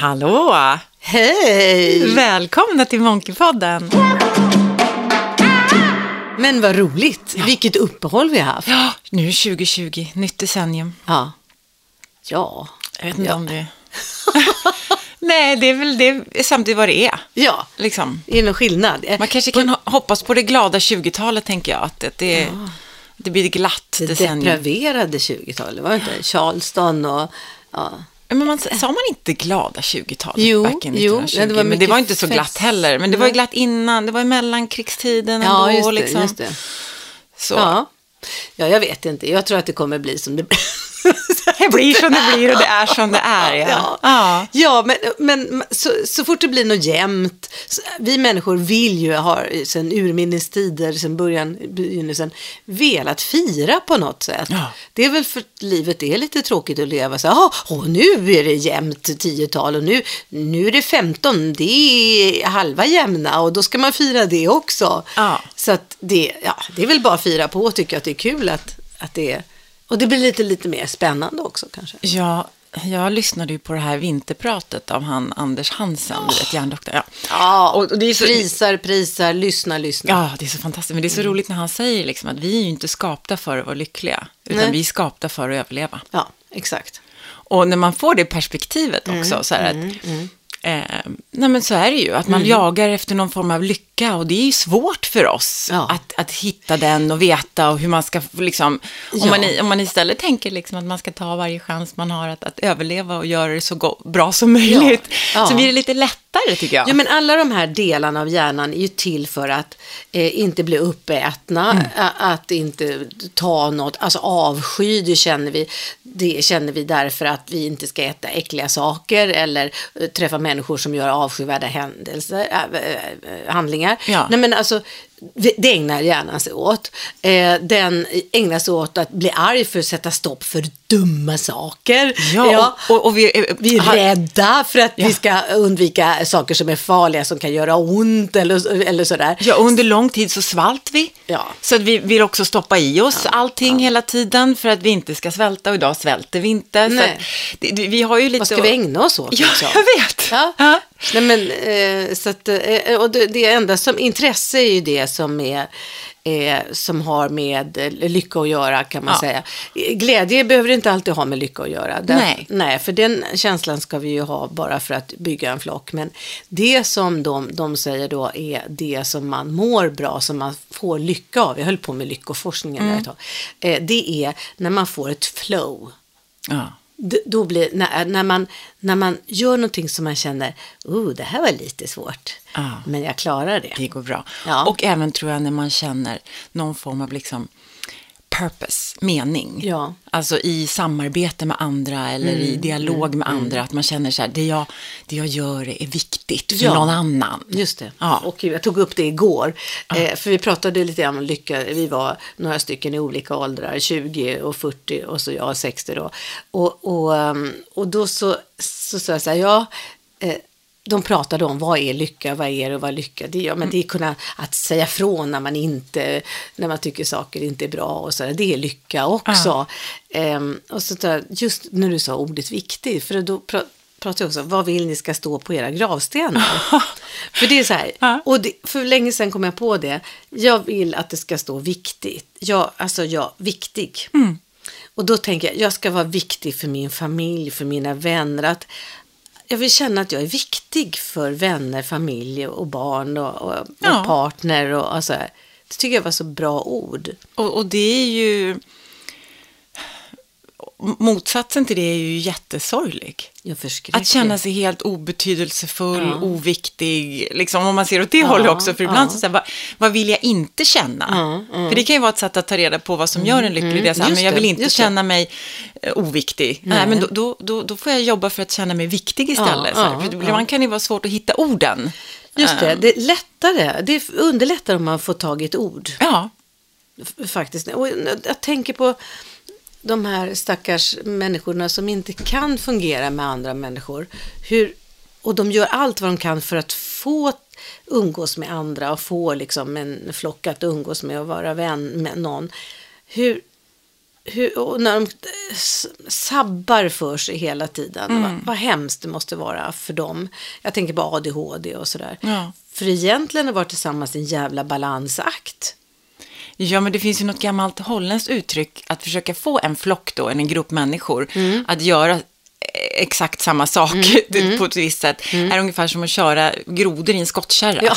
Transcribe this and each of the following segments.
Hallå! Hej! Välkomna till Monkeypodden. Men vad roligt. Vilket uppehåll vi har haft. Ja, nu är 2020, nytt decennium. Ja. Ja. Jag vet inte Ja. om det... Nej, det är väl det, samtidigt vad det är. Ja. Liksom. Är det någon skillnad? Man kanske kan ho- hoppas på det glada 20-talet, tänker jag. Att det, det, det blir glatt Det decennium. depraverade 20-talet, var det inte? Charleston och... Ja. Men man, sa man inte glada 20-talet Jo, back in jo, 1920? ja, det var men det var inte så fest. glatt heller. Men det var ju glatt innan, det var i mellankrigstiden Ja, ändå. just det, liksom. just det. Så. Ja. ja, jag vet inte. Jag tror att det kommer bli som det blir. Det blir som det blir och det är som det är. Ja. Ja, Ja. ja men, men så, så fort det blir något jämnt. Så, vi människor vill ju, har sedan urminnes tider, sedan början, begynnelsen, velat fira på något sätt. Ja. Det är väl för att livet är lite tråkigt att leva så här, "Ah, åh, nu är det jämnt tiotal och nu, nu är det 15, det är halva jämna och då ska man fira det också. Så att det, ja, det är väl bara att fira på och tycka att det är kul att, att det är, och det blir lite, lite mer spännande också kanske. Ja, jag lyssnade ju på det här vinterpratet av han Anders Hansen, du vet, hjärndoktorn. Ja. Ja, Och- och det är så- prisar, prisar, lyssna, lyssna. ja, det är så fantastiskt. Men det är så roligt när han säger liksom att vi är ju inte skapta för att vara lyckliga, utan Nej. vi är skapta för att överleva. Ja, exakt. Och när man får det perspektivet också, så här att, eh, nej men så är det ju, att man jagar efter någon form av lycka och det är ju svårt för oss Ja. att, att hitta den och veta och hur man ska liksom, om, Ja. man, i- om man istället tänker liksom att man ska ta varje chans man har att, att överleva och göra det så bra som möjligt, Ja. så blir det lite lättare tycker jag. Ja, men alla de här delarna av hjärnan är ju till för att eh, inte bli uppätna, Mm. att inte ta något, alltså avsky, det känner vi, det känner vi därför att vi inte ska äta äckliga saker eller eh, träffa människor som gör avskyvärda händelser, äh, pengar. Ja. Nej, men alltså, det ägnar hjärnan sig åt. Eh, den ägnar sig åt att bli arg för att sätta stopp för dumma saker. Ja, och, och, och vi, eh, Vi är har- rädda för att Ja. vi ska undvika saker som är farliga, som kan göra ont eller, eller sådär. Ja, och under lång tid så svalt vi. Ja. Så att vi vill också stoppa i oss allting hela tiden för att vi inte ska svälta. Och idag svälter vi inte. Så att, det, vi har ju lite... Vad ska vi ägna oss åt? Ja, liksom? jag vet. Ja. Ja. Nej, men, eh, så att, eh, och det, det enda som, intresse är ju det som är Eh, som har med eh, lycka att göra kan man Ja. säga. Glädje behöver inte alltid ha med lycka att göra. Där- Nej. nej, för den känslan ska vi ju ha bara för att bygga en flock. Men det som de, de säger då är det som man mår bra, som man får lycka av. Jag höll på med lyckoforskningen Mm. där ett tag. Eh, det är när man får ett flow. Ja. Då blir, när, när, man, när man gör någonting som man känner, oh, det här var lite svårt, Ja. men jag klarar det. Det går bra. Ja. Och även tror jag när man känner någon form av liksom purpose, mening. Ja. Alltså i samarbete med andra eller i Mm, dialog med andra. Att man känner så här, det jag, det jag gör är viktigt för Ja. någon annan. Just det. Ja. Och jag tog upp det igår. Eh, för vi pratade lite grann om lycka. Vi var några stycken i olika åldrar. 20 och 40 och så jag 60 då. Och, och, ehm, och då så, så sa jag så här, ja. Eh, de pratade om vad är lycka, vad är det och vad är lycka? Det, ja, men det är kunna att säga från när man inte, när man tycker saker inte är bra och så där. Det är lycka också. Ehm, och så där, just när du sa ordet viktig, för då pra, pratade jag också, vad vill ni ska stå på era gravstenar? för det är så här, Ja. och det, för länge sedan kom jag på det, jag vill att det ska stå viktigt. Jag, alltså jag, viktig. Och då tänker jag, jag ska vara viktig för min familj, för mina vänner. Att jag vill känna att jag är viktig för vänner, familj och barn och, och, och Ja. partner. Och, och så här. Det tycker jag var så bra ord. Och, och det är ju... Motsatsen till det är ju jättesorglig. Att känna sig helt obetydelsefull, Ja. oviktig, liksom om man ser åt det Ja, hållet också. För ibland ja. så säger vad, vad vill jag inte känna? Ja, ja. För det kan ju vara ett sätt att ta reda på vad som gör en lycklig. mm, det är så här, men jag vill inte just det. känna mig eh, oviktig. Nej. Nej. men då, då, då, då får jag jobba för att känna mig viktig istället. Ja, för ibland kan det vara svårt att hitta orden. Just det, Ehm, det är lättare. Det underlättar om man får tag i ett ord. Ja, Faktiskt. Och jag tänker på de här stackars människorna som inte kan fungera med andra människor. Hur, och de gör allt vad de kan för att få umgås med andra och få liksom en flock att umgås med och vara vän med någon. Hur, hur, när de sabbar för sig hela tiden. Mm. Vad, vad hemskt det måste vara för dem. Jag tänker på ADHD och sådär. Ja. För egentligen att vara tillsammans en jävla balansakt. Ja, men det finns ju något gammalt holländskt uttryck att försöka få en flock då, en grupp människor, Mm. att göra eh, exakt samma sak på ett visst sätt. är ungefär som att köra grodor i en skottkärra. Mm. Ja.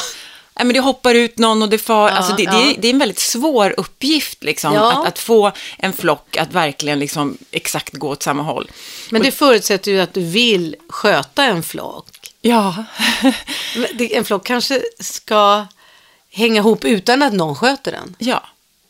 Nej, men det hoppar ut någon och det far, alltså det, det, ja. är, det är en väldigt svår uppgift liksom, Ja. att, att få en flock att verkligen liksom exakt gå åt samma håll. Men det förutsätter ju att du vill sköta en flock. Ja, det- En flock kanske ska hänga ihop utan att någon sköter den. ja.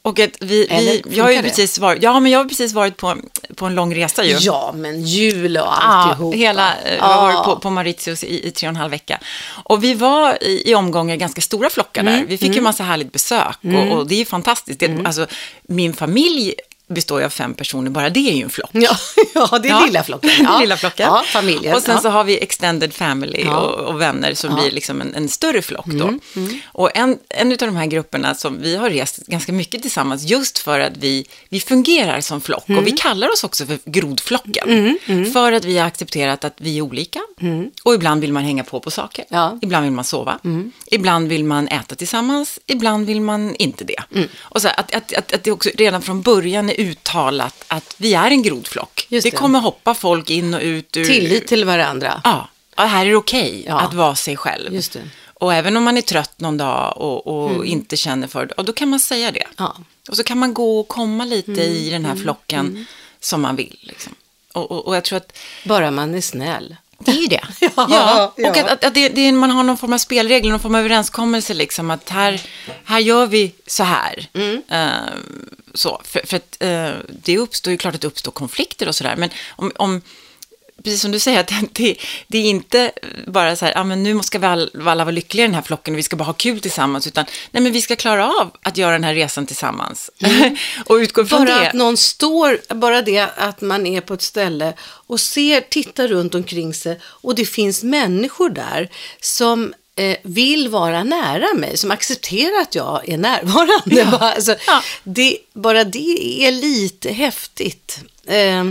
Och att vi, vi jag har ju precis varit, ja men jag har precis varit på, på en lång resa ju. Ja, men jul och Ja, alltihopa. hela, eh, vi Ja. har varit på, på Mauritius i, i tre och en halv vecka. Och vi var i, i omgångar ganska stora flockar Mm, där. Vi fick ju massa härligt besök och, och det är ju fantastiskt. Det, Mm. alltså, min familj består ju av fem personer, bara det är ju en flock. Ja, ja det är Ja. lilla flocken. Ja. Lilla flocken. Ja, familjen. Och sen ja. så har vi extended family och, och vänner som. Mm, blir liksom en, en större flock då. Och en, en av de här grupperna som vi har rest ganska mycket tillsammans just för att vi, vi fungerar som flock. Mm. Och vi kallar oss också för grodflocken. För att vi har accepterat att vi är olika. Och ibland vill man hänga på på saker. Mm. Ibland vill man sova. Ibland vill man äta tillsammans. Ibland vill man inte det. Mm. Och så här, att, att, att, att det också redan från början är uttalat att vi är en grodflock. Det det. kommer hoppa folk in och ut ur... Tillit till varandra. Ja, ja här är det okej Ja. att vara sig själv. Just det. Mm. Och även om man är trött någon dag och, och inte känner för det, och då kan man säga det. Ja. Och så kan man gå och komma lite Mm. i den här flocken som man vill. Liksom. Och, och, och jag tror att Bara man är snäll. Det är ju det. Ja, ja, och att, att, att det, det man har någon form av spelregler, någon form av överenskommelse, liksom, att här, här gör vi så här. Mm. Eh, så, för, för att eh, det uppstår ju klart att det uppstår konflikter och sådär, men om, om Precis som du säger, att det, det är inte bara så här, ah, men nu ska vi all- alla vara lyckliga i den här flocken och vi ska bara ha kul tillsammans, utan nej, men vi ska klara av att göra den här resan tillsammans. och utgå från Mm. Bara det. att någon står, bara det att man är på ett ställe och ser, tittar runt omkring sig och det finns människor där som eh, vill vara nära mig, som accepterar att jag är närvarande. Ja. Bara, alltså, Ja. det, bara det är lite häftigt. Eh,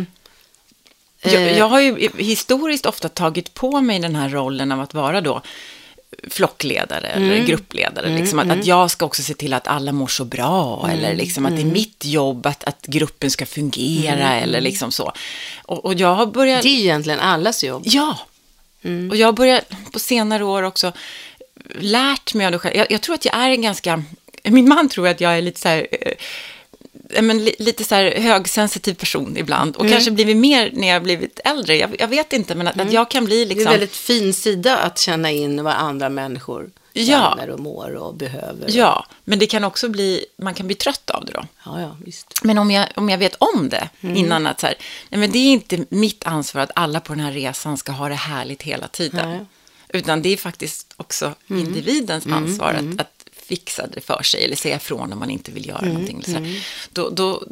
Jag, jag har ju historiskt ofta tagit på mig den här rollen av att vara då flockledare eller Mm. gruppledare. liksom, att, att jag ska också se till att alla mår så bra Mm. eller liksom att det är mitt jobb att, att gruppen ska fungera eller liksom så. Och, och jag har börjat... Mm. det är egentligen allas jobb. Ja, Mm. och jag har börjat på senare år också lärt mig av det själv. Jag, jag tror att jag är en ganska, min man tror att jag är lite så här, eh, eh, men, li, lite så här högsensitiv person ibland. Mm. Och kanske blivit mer när jag blivit äldre. Jag, jag vet inte, men att, att jag kan bli Det är liksom... en väldigt fin sida att känna in vad andra människor Ja. känner och mår och behöver. Ja, men det kan också bli, man kan bli trött av det då. ja, ja visst. Men om jag, om jag vet om det Mm. innan att så här, nej men det är inte mitt ansvar att alla på den här resan ska ha det härligt hela tiden. Nej. Mm. Utan det är faktiskt också individens ansvar att, att fixa det för sig eller säga ifrån om man inte vill göra Mm. någonting. Eller här. Då, då,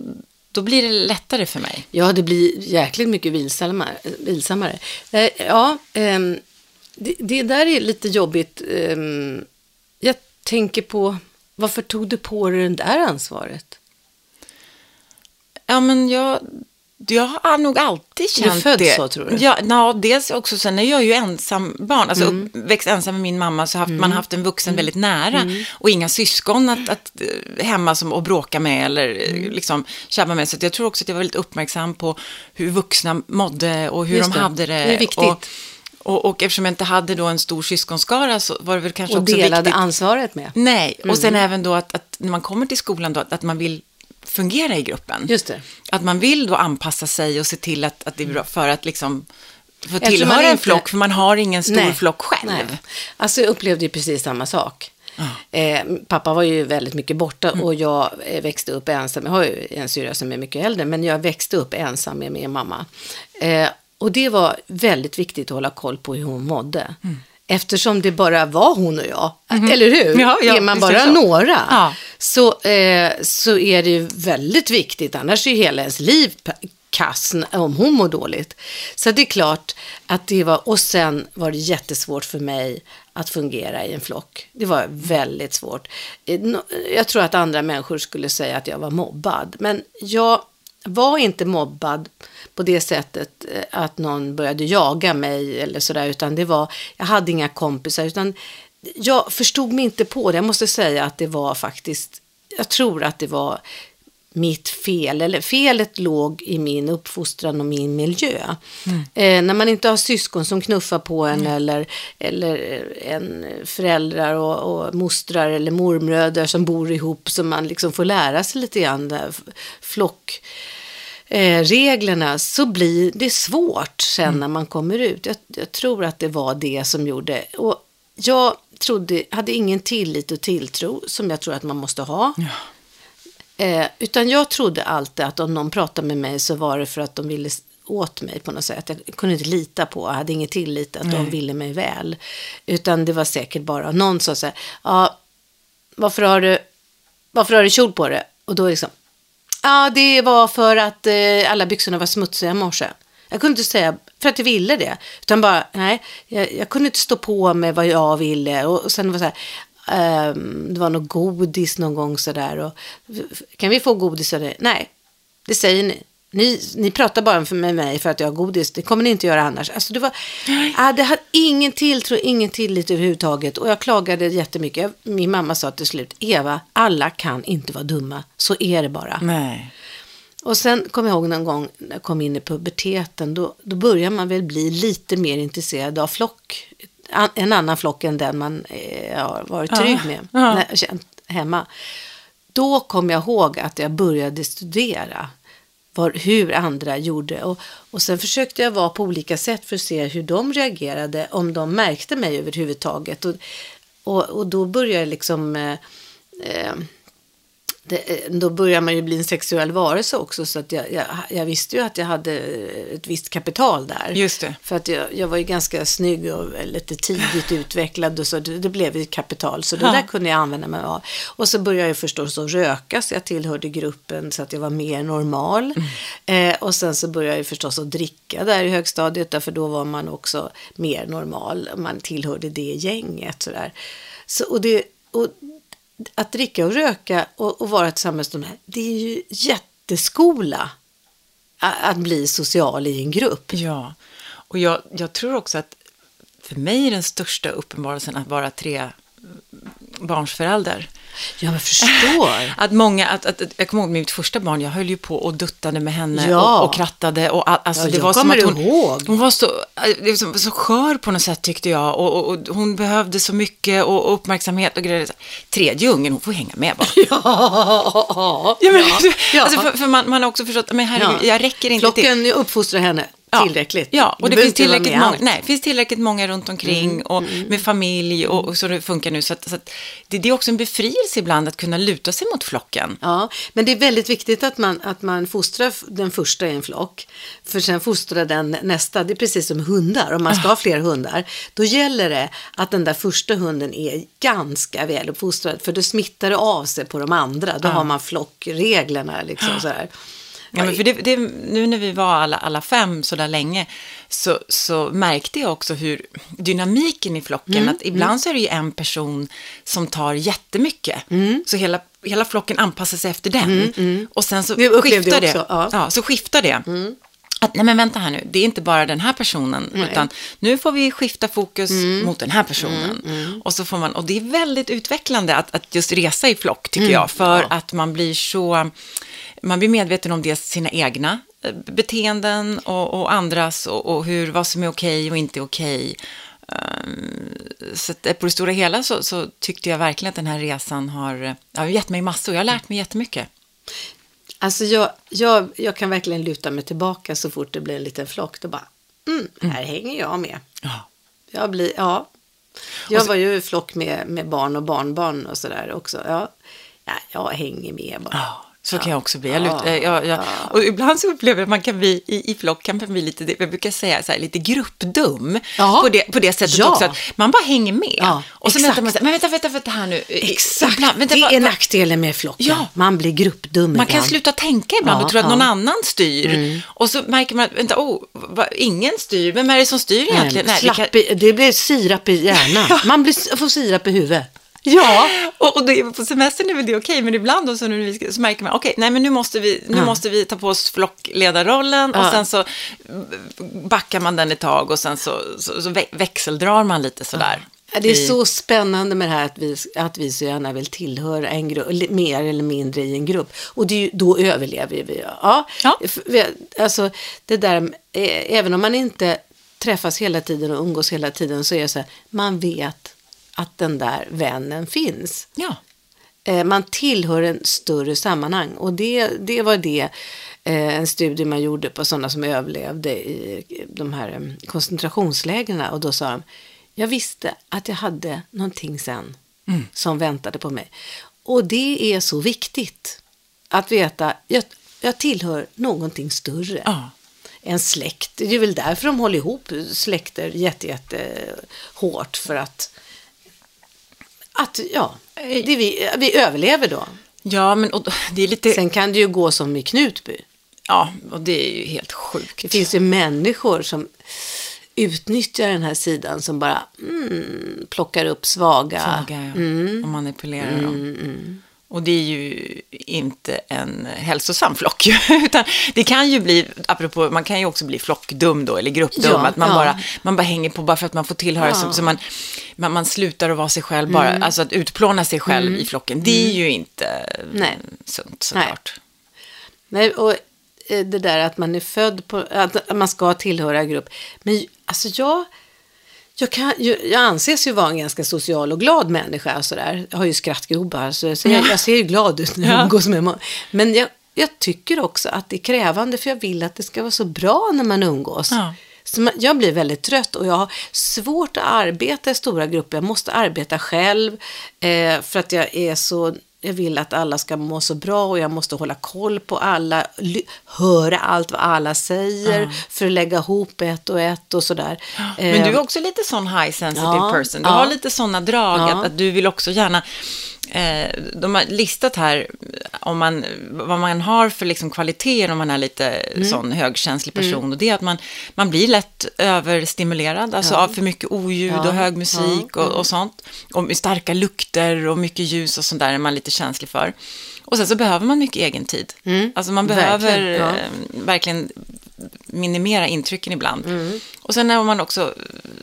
då blir det lättare för mig. Ja, det blir jäkligt mycket vilsammare. vilsammare. Eh, Ja, ehm, det, det där är lite jobbigt. Ehm, Jag tänker på, varför tog du på dig det där ansvaret? Ja, men jag, jag har nog alltid Du är känt född det. så, tror du? Ja, na, dels också, sen är jag ju ensam barn, alltså Mm. uppväxt ensam med min mamma, så man har haft en vuxen väldigt nära och inga syskon att, att eh, hemma som att bråka med eller eh, Mm. liksom tjabba med. Så jag tror också att jag var väldigt uppmärksam på hur vuxna mådde och hur Just de det. hade det. Det är viktigt. Och, och, och eftersom jag inte hade då en stor syskonskara så var det väl kanske Och också delade viktigt. ansvaret med. Nej, och sen Mm. även då att, att när man kommer till skolan då, att, att man vill fungera i gruppen. Just det. Att man vill då anpassa sig och se till att, att det är bra för att liksom få tillhöra man en inte- flock, för man har ingen stor Nej. flock själv. Nej. Alltså jag upplevde ju precis samma sak. Eh, pappa var ju väldigt mycket borta Mm. och jag eh, växte upp ensam. Jag har ju en syrra som är mycket äldre, men jag växte upp ensam med min mamma. Eh, och det var väldigt viktigt att hålla koll på hur hon mådde. Mm. Eftersom det bara var hon och jag, eller hur? Ja, ja, är man är bara så. några Ja. så, eh, så är det ju väldigt viktigt, annars är ju hela ens liv kass om hon mår dåligt. Så det är klart att det var, och sen var det jättesvårt för mig att fungera i en flock. Det var väldigt svårt. Eh, Jag tror att andra människor skulle säga att jag var mobbad, men jag var inte mobbad på det sättet eh, att någon började jaga mig eller sådär, utan det var, jag hade inga kompisar, utan jag förstod mig inte på det. Jag måste säga att det var faktiskt, jag tror att det var mitt fel, eller felet låg i min uppfostran och min miljö. Mm. Eh, när man inte har syskon som knuffar på en mm. eller, eller en föräldrar och, och mostrar eller mormödrar som bor ihop så man liksom får lära sig lite grann flock eh, reglerna så blir det svårt sen mm. när man kommer ut. Jag, jag, tror att det var det som gjorde. Och jag trodde, hade ingen tillit och tilltro som jag tror att man måste ha. Ja. Eh, utan jag trodde alltid att om någon pratade med mig så var det för att de ville åt mig på något sätt. Jag kunde inte lita på, jag hade ingen tillit att Nej. de ville mig väl. Utan det var säkert bara någon som sa ja, varför har du, varför har du kjol på dig? Och då liksom, ja, det var för att eh, alla byxorna var smutsiga i morse. Jag kunde inte säga för att jag ville det. Utan bara, nej, jag, jag kunde inte stå på med vad jag ville. Och, och sen var det så här, um, det var något godis någon gång sådär. Kan vi få godis? Eller? Nej, det säger ni. Ni, ni pratar bara med mig för att jag har godis. Det kommer ni inte göra annars. Alltså det var, ah, det hade ingen tilltro, ingen tillit överhuvudtaget. Och jag klagade jättemycket. Min mamma sa till slut, Eva, alla kan inte vara dumma. Så är det bara. Nej. Och sen kom jag ihåg någon gång när jag kom in i puberteten, då, då börjar man väl bli lite mer intresserad av flock. En annan flock än den man eh, har varit trygg med, ja. Känt hemma. Då kom jag ihåg att jag började studera var, hur andra gjorde. Och, och sen försökte jag vara på olika sätt för att se hur de reagerade, om de märkte mig överhuvudtaget. Och, och, och då började jag liksom... Eh, eh, det, då börjar man ju bli en sexuell varelse också. Så att jag, jag, jag, visste ju att jag hade ett visst kapital där. Just det. För att jag, jag var ju ganska snygg och lite tidigt utvecklad. Och så det, det blev ju kapital. Så det ja. där kunde jag använda mig av. Och så började jag förstås att röka. Så jag tillhörde gruppen så att jag var mer normal. Mm. Eh, och sen så började jag förstås att dricka där i högstadiet. Därför då var man också mer normal. Man tillhörde det gänget. Sådär. Så, och det, och att dricka och röka och, och vara tillsammans med det är ju jätteskola att bli social i en grupp. Ja, och jag, jag tror också att för mig är den största uppenbarelsen att vara tre barns förälder. Ja, jag förstår. att många, att, att, jag kommer ihåg mitt första barn, jag höll ju på och duttade med henne ja. och, och krattade. Och, alltså, ja, det var som att hon, ihåg. hon var så, var så, skör på något sätt tyckte jag. Och, och, och hon behövde så mycket och, uppmärksamhet och grejer. Tredje ungen, hon får hänga med bara. ja, ja, men, ja. Alltså, för, för man, man har också förstått, men herregud, ja. jag räcker inte Flocken till. uppfostrar henne tillräckligt. Ja, och det, finns tillräckligt, många, nej, finns tillräckligt många runt omkring mm, och mm. med familj och, och, så det funkar nu. Så, att, så att det, det, är också en befrielse ibland att kunna luta sig mot flocken. Ja, men det är väldigt viktigt att man, att man fostrar den första i en flock. För sen fostrar den nästa. Det är precis som hundar. Om man ska ha fler hundar, då gäller det att den där första hunden är ganska väl uppfostrad. För då smittar det av sig på de andra. Då har man flockreglerna liksom sådär. Ja, men för det, det, nu när vi var alla, alla fem så där länge så, så märkte jag också hur dynamiken i flocken, mm, att ibland mm. så är det ju en person som tar jättemycket. Mm. Så hela, hela flocken anpassar sig efter den. Mm, mm. Och sen så skiftar det. Ja. ja. så skiftar det. Mm. Att, nej men vänta här nu, det är inte bara den här personen, nej. utan nu får vi skifta fokus mot den här personen. Och, så får man, och det är väldigt utvecklande att, att just resa i flock, tycker jag, för ja. att man blir så man blir medveten om dels sina egna eh, beteenden och, och andras och, och, hur, vad som är okej och inte okej. Um, så att på det stora hela så, så, tyckte jag verkligen att den här resan har, har gett mig massor. Jag har lärt mig jättemycket. Alltså jag, jag, jag kan verkligen luta mig tillbaka så fort det blir en liten flock. Då bara, mm, här mm. hänger jag med. Ja. Jag blir, ja. Jag så, var ju i flock med, med barn och barnbarn och sådär också. Ja, ja, jag hänger med bara. Ja. Så kan jag också bli. Jag, lutar, jag, jag, och ibland så upplever jag att man kan bli, i, i flock kan man bli lite, jag brukar säga så här, lite gruppdum. På, det, på det sättet också, att man bara hänger med. Ja, och så väntar man, men vänta, vänta, vänta här nu. Exakt, ibland, vänta, det är nackdelen med flocken. Ja. Man blir gruppdum Man kan sluta tänka ibland och tro att någon annan styr. Mm. Och så märker man att, vänta, oh, va, ingen styr, vem är det som styr egentligen? Nej, det, kan... det, blir sirap i hjärnan. Man blir, får sirap i huvudet. Ja. Och, och det, på semestern är väl det okej, men ibland då så, när vi så märker man, okej, nej men nu måste vi, nu Ja. måste vi ta på oss flockledarrollen och Ja. sen så backar man den ett tag och sen så, så, så vä- växeldrar man lite sådär. Ja, Det är så spännande med det här att vi, att vi så gärna vill tillhöra en grupp, mer eller mindre i en grupp. Och det då överlever vi. Ja, Ja. Alltså, det där, eh, även om man inte träffas hela tiden och umgås hela tiden så är det så här, man vet att den där vännen finns. Ja, Eh, Man tillhör en större sammanhang och det, det var det eh, en studie man gjorde på sådana som överlevde i de här eh, koncentrationslägren och då sa de jag visste att jag hade någonting sen som väntade på mig. Och det är så viktigt att veta jag, jag tillhör någonting större. ja. En släkt. Det är väl därför de håller ihop släkter jätte, jätte hårt för att att ja, det vi, vi överlever då. ja men och, det är lite, Sen kan det ju gå som i Knutby. ja, och det är ju helt sjukt. Det finns ju människor som utnyttjar den här sidan som bara mm, plockar upp svaga. Svaga, ja. Mm. och manipulerar dem. Och det är ju inte en hälsosam flock. Utan det kan ju bli, apropå, man kan ju också bli flockdum då, eller gruppdum. Ja, att man, ja. bara, man bara hänger på bara för att man får tillhöra. Ja. Mm. Så, så man, man, man slutar att vara sig själv bara. Alltså att utplåna sig själv i flocken. Det är ju inte Nej. sunt såklart. Nej, och eh, det där att man är född på, att man ska tillhöra grupp. Men alltså jag, jag, kan, jag anses ju vara en ganska social och glad människa. Sådär. Jag har ju skrattgrobar, så jag ser, jag ser ju glad ut när jag Ja. umgås med många. Men jag, jag tycker också att det är krävande, för jag vill att det ska vara så bra när man umgås. Ja. Så jag blir väldigt trött och jag har svårt att arbeta i stora grupper. Jag måste arbeta själv eh, för att jag är så... Jag vill att alla ska må så bra och jag måste hålla koll på alla, höra allt vad alla säger för att lägga ihop ett och ett och sådär. Men du Eh, är också lite sån high sensitive ja, person. Du ja. har lite sådana drag Ja. att, att du vill också gärna... Eh, de har listat här om man, vad man har för liksom kvaliteter om man är lite Mm. sån högkänslig person. Och det är att man, man blir lätt överstimulerad, alltså av för mycket oljud Ja. och hög musik och, och sånt. Och starka lukter och mycket ljus och sånt där är man lite känslig för. Och sen så behöver man mycket egen tid. Alltså man behöver Mm. Verkligen, ja. eh, verkligen minimera intrycken ibland. Mm. Och sen när man också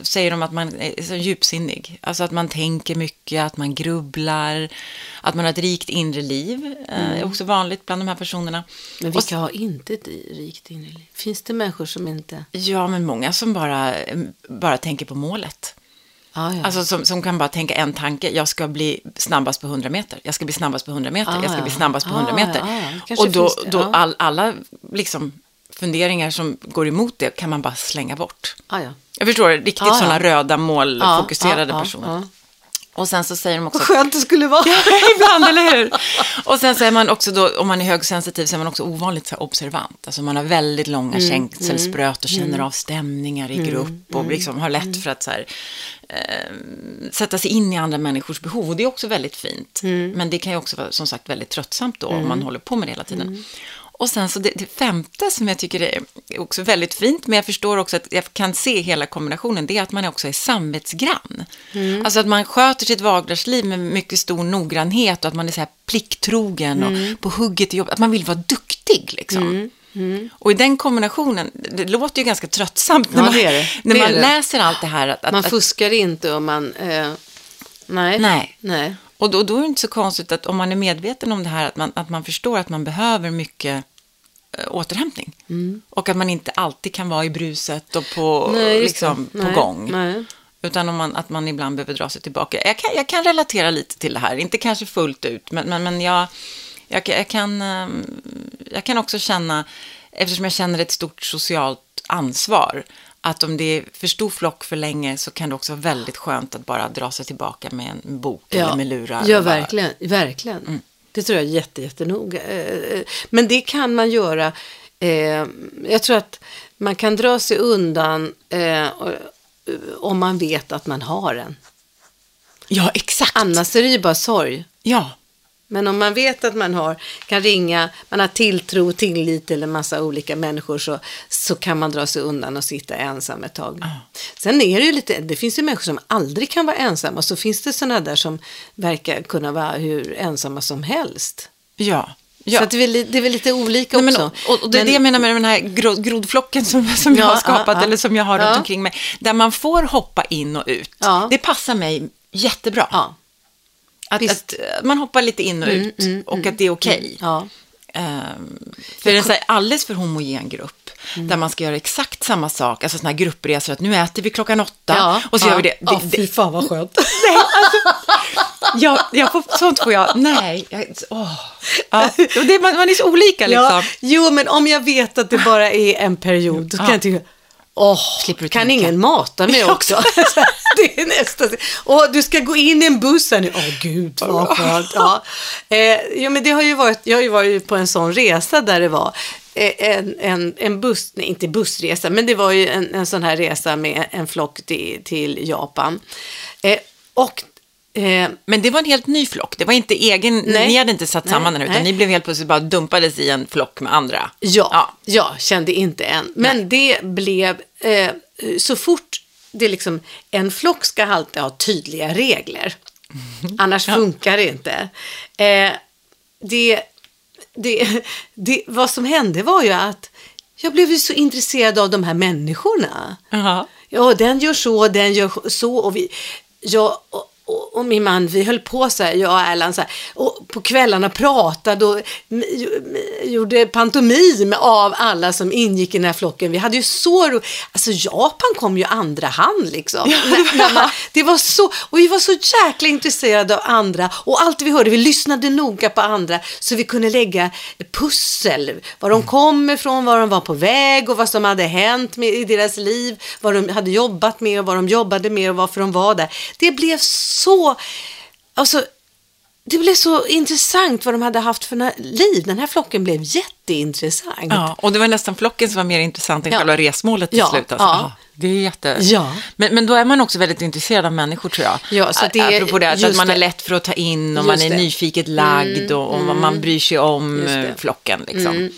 säger de att man är så djupsinnig, alltså att man tänker mycket, att man grubblar, att man har ett rikt inre liv, eh, är också vanligt bland de här personerna. Mm. Men Och vilka har inte ett rikt inre liv? Finns det människor som inte... Ja, men många som bara, bara tänker på målet. Ja, ja. Alltså som, som kan bara tänka en tanke, jag ska bli snabbast på 100 meter, jag ska bli snabbast på 100 meter, Ah, jag ska ja. bli snabbast på Ah, 100 meter. ja, Och då, då all, alla liksom funderingar som går emot det kan man bara slänga bort. ja, ja. Jag förstår, riktigt Ah, ja. sådana röda målfokuserade Ja, ja, personer. ja. Och sen så säger de också... Vad skönt det skulle vara. Ibland, eller hur? Och sen så är man också då, om man är högsensitiv, så är man också ovanligt så observant. Alltså man har väldigt långa Mm, känselspröt och känner av stämningar i grupp och liksom har lätt för att så här, eh, sätta sig in i andra människors behov. Och det är också väldigt fint. Mm. Men det kan ju också vara som sagt väldigt tröttsamt då om man håller på med det hela tiden. Och sen så det, det femte som jag tycker är också väldigt fint, men jag förstår också att jag kan se hela kombinationen, det är att man också är samvetsgrann. Alltså att man sköter sitt vardagsliv med mycket stor noggrannhet och att man är så här plikttrogen och på hugget i jobbet, att man vill vara duktig liksom. Och i den kombinationen, det låter ju ganska tröttsamt när Ja, man, det det. när man läser allt det här. Att, att, Man att, fuskar inte och man... Eh, nej. Nej. nej. Och då, då är det inte så konstigt att om man är medveten om det här, att man, att man förstår att man behöver mycket eh, återhämtning. Och att man inte alltid kan vara i bruset och på, Mm. Nej, liksom, på Nej, gång. nej. Utan om man, att man ibland behöver dra sig tillbaka. Jag kan, jag kan relatera lite till det här, inte kanske fullt ut, men, men, men jag, jag, jag, kan, ehm, jag kan också känna, eftersom jag känner ett stort socialt ansvar, att om det är för stor flock för länge så kan det också vara väldigt skönt att bara dra sig tillbaka med en bok eller med lurar. Ja, bara- verkligen. verkligen. Det tror jag är jätte, jättenoga. Eh, Men det kan man göra. Eh, jag tror att man kan dra sig undan eh, om man vet att man har en. Ja, exakt. Annars är det ju bara sorg. Ja, Men om man vet att man har, kan ringa, man har tilltro, tillit till en massa olika människor så, så kan man dra sig undan och sitta ensam ett tag. Sen är det ju lite, det finns ju människor som aldrig kan vara ensamma och så finns det sådana där som verkar kunna vara hur ensamma som helst. Ja. ja. Så det, är, det är väl lite olika Nej, men, också. och, och det är Men- det jag menar med den här gro, grodflocken som, som jag Ja, har skapat, ja, eller som jag har runt omkring mig, där man får hoppa in och ut. Det passar mig jättebra. Att, att eh, man hoppar lite in och ut mm, och att det är okej. ja. Ehm, för en så här alldeles för homogen grupp, Mm. där man ska göra exakt samma sak, alltså sådana här gruppresor, att nu äter vi klockan åtta ja. och så ja. gör vi det. Ja, det, fy fan vad skönt. nej, alltså, jag, jag får, sånt får jag, nej. Jag, åh. Ja, det, man, man är så olika liksom. Ja, jo, men om jag vet att det bara är en period, så kan jag tycka, du kan ingen mata mig också? det är nästa. Och du ska gå in i en buss här nu. Åh gud, vad skönt. Ja. Eh, jo, men det har ju varit, jag har ju varit på en sån resa där det var eh, en, en, en buss, nej inte bussresa, men det var ju en, en sån här resa med en flock till, till Japan. Eh, och eh, Men det var en helt ny flock, det var inte egen, Nej. ni hade inte satt Nej, samman den, utan nej. ni blev helt plötsligt bara dumpades i en flock med andra. Ja, Ja. ja. kände inte än. Men det blev, eh, så fort det liksom, en flock ska alltid ha tydliga regler. Annars funkar det inte. Eh, det, det, det, vad som hände var ju att jag blev ju så intresserad av de här människorna. Jaha. Ja, den gör så, den gör så och vi, jag och, och, min man, vi höll på så här, jag och Erland så här, och på kvällarna pratade och gjorde pantomim av alla som ingick i den här flocken. Vi hade ju så ro... Alltså Japan kom ju andra hand liksom. När- när man, det var så, och vi var så jäkla intresserade av andra och allt vi hörde, vi lyssnade noga på andra så vi kunde lägga pussel, var de kom ifrån, var de var på väg och vad som hade hänt med, i deras liv, vad de hade jobbat med och vad de jobbade med och varför de var där. Det blev så, alltså, det blev så intressant vad de hade haft för liv. Den här flocken blev jätteintressant. Ja, och det var nästan flocken som var mer intressant än Ja. själva resmålet till Ja, slut. Alltså. ja. Det är jätte... Ja. Men, men då är man också väldigt intresserad av människor tror jag. Ja, så det Apropå det, att man är lätt för att ta in och Just man är det. Mm, nyfiket lagd och, och man bryr sig om. Mm, eh, flocken. Liksom.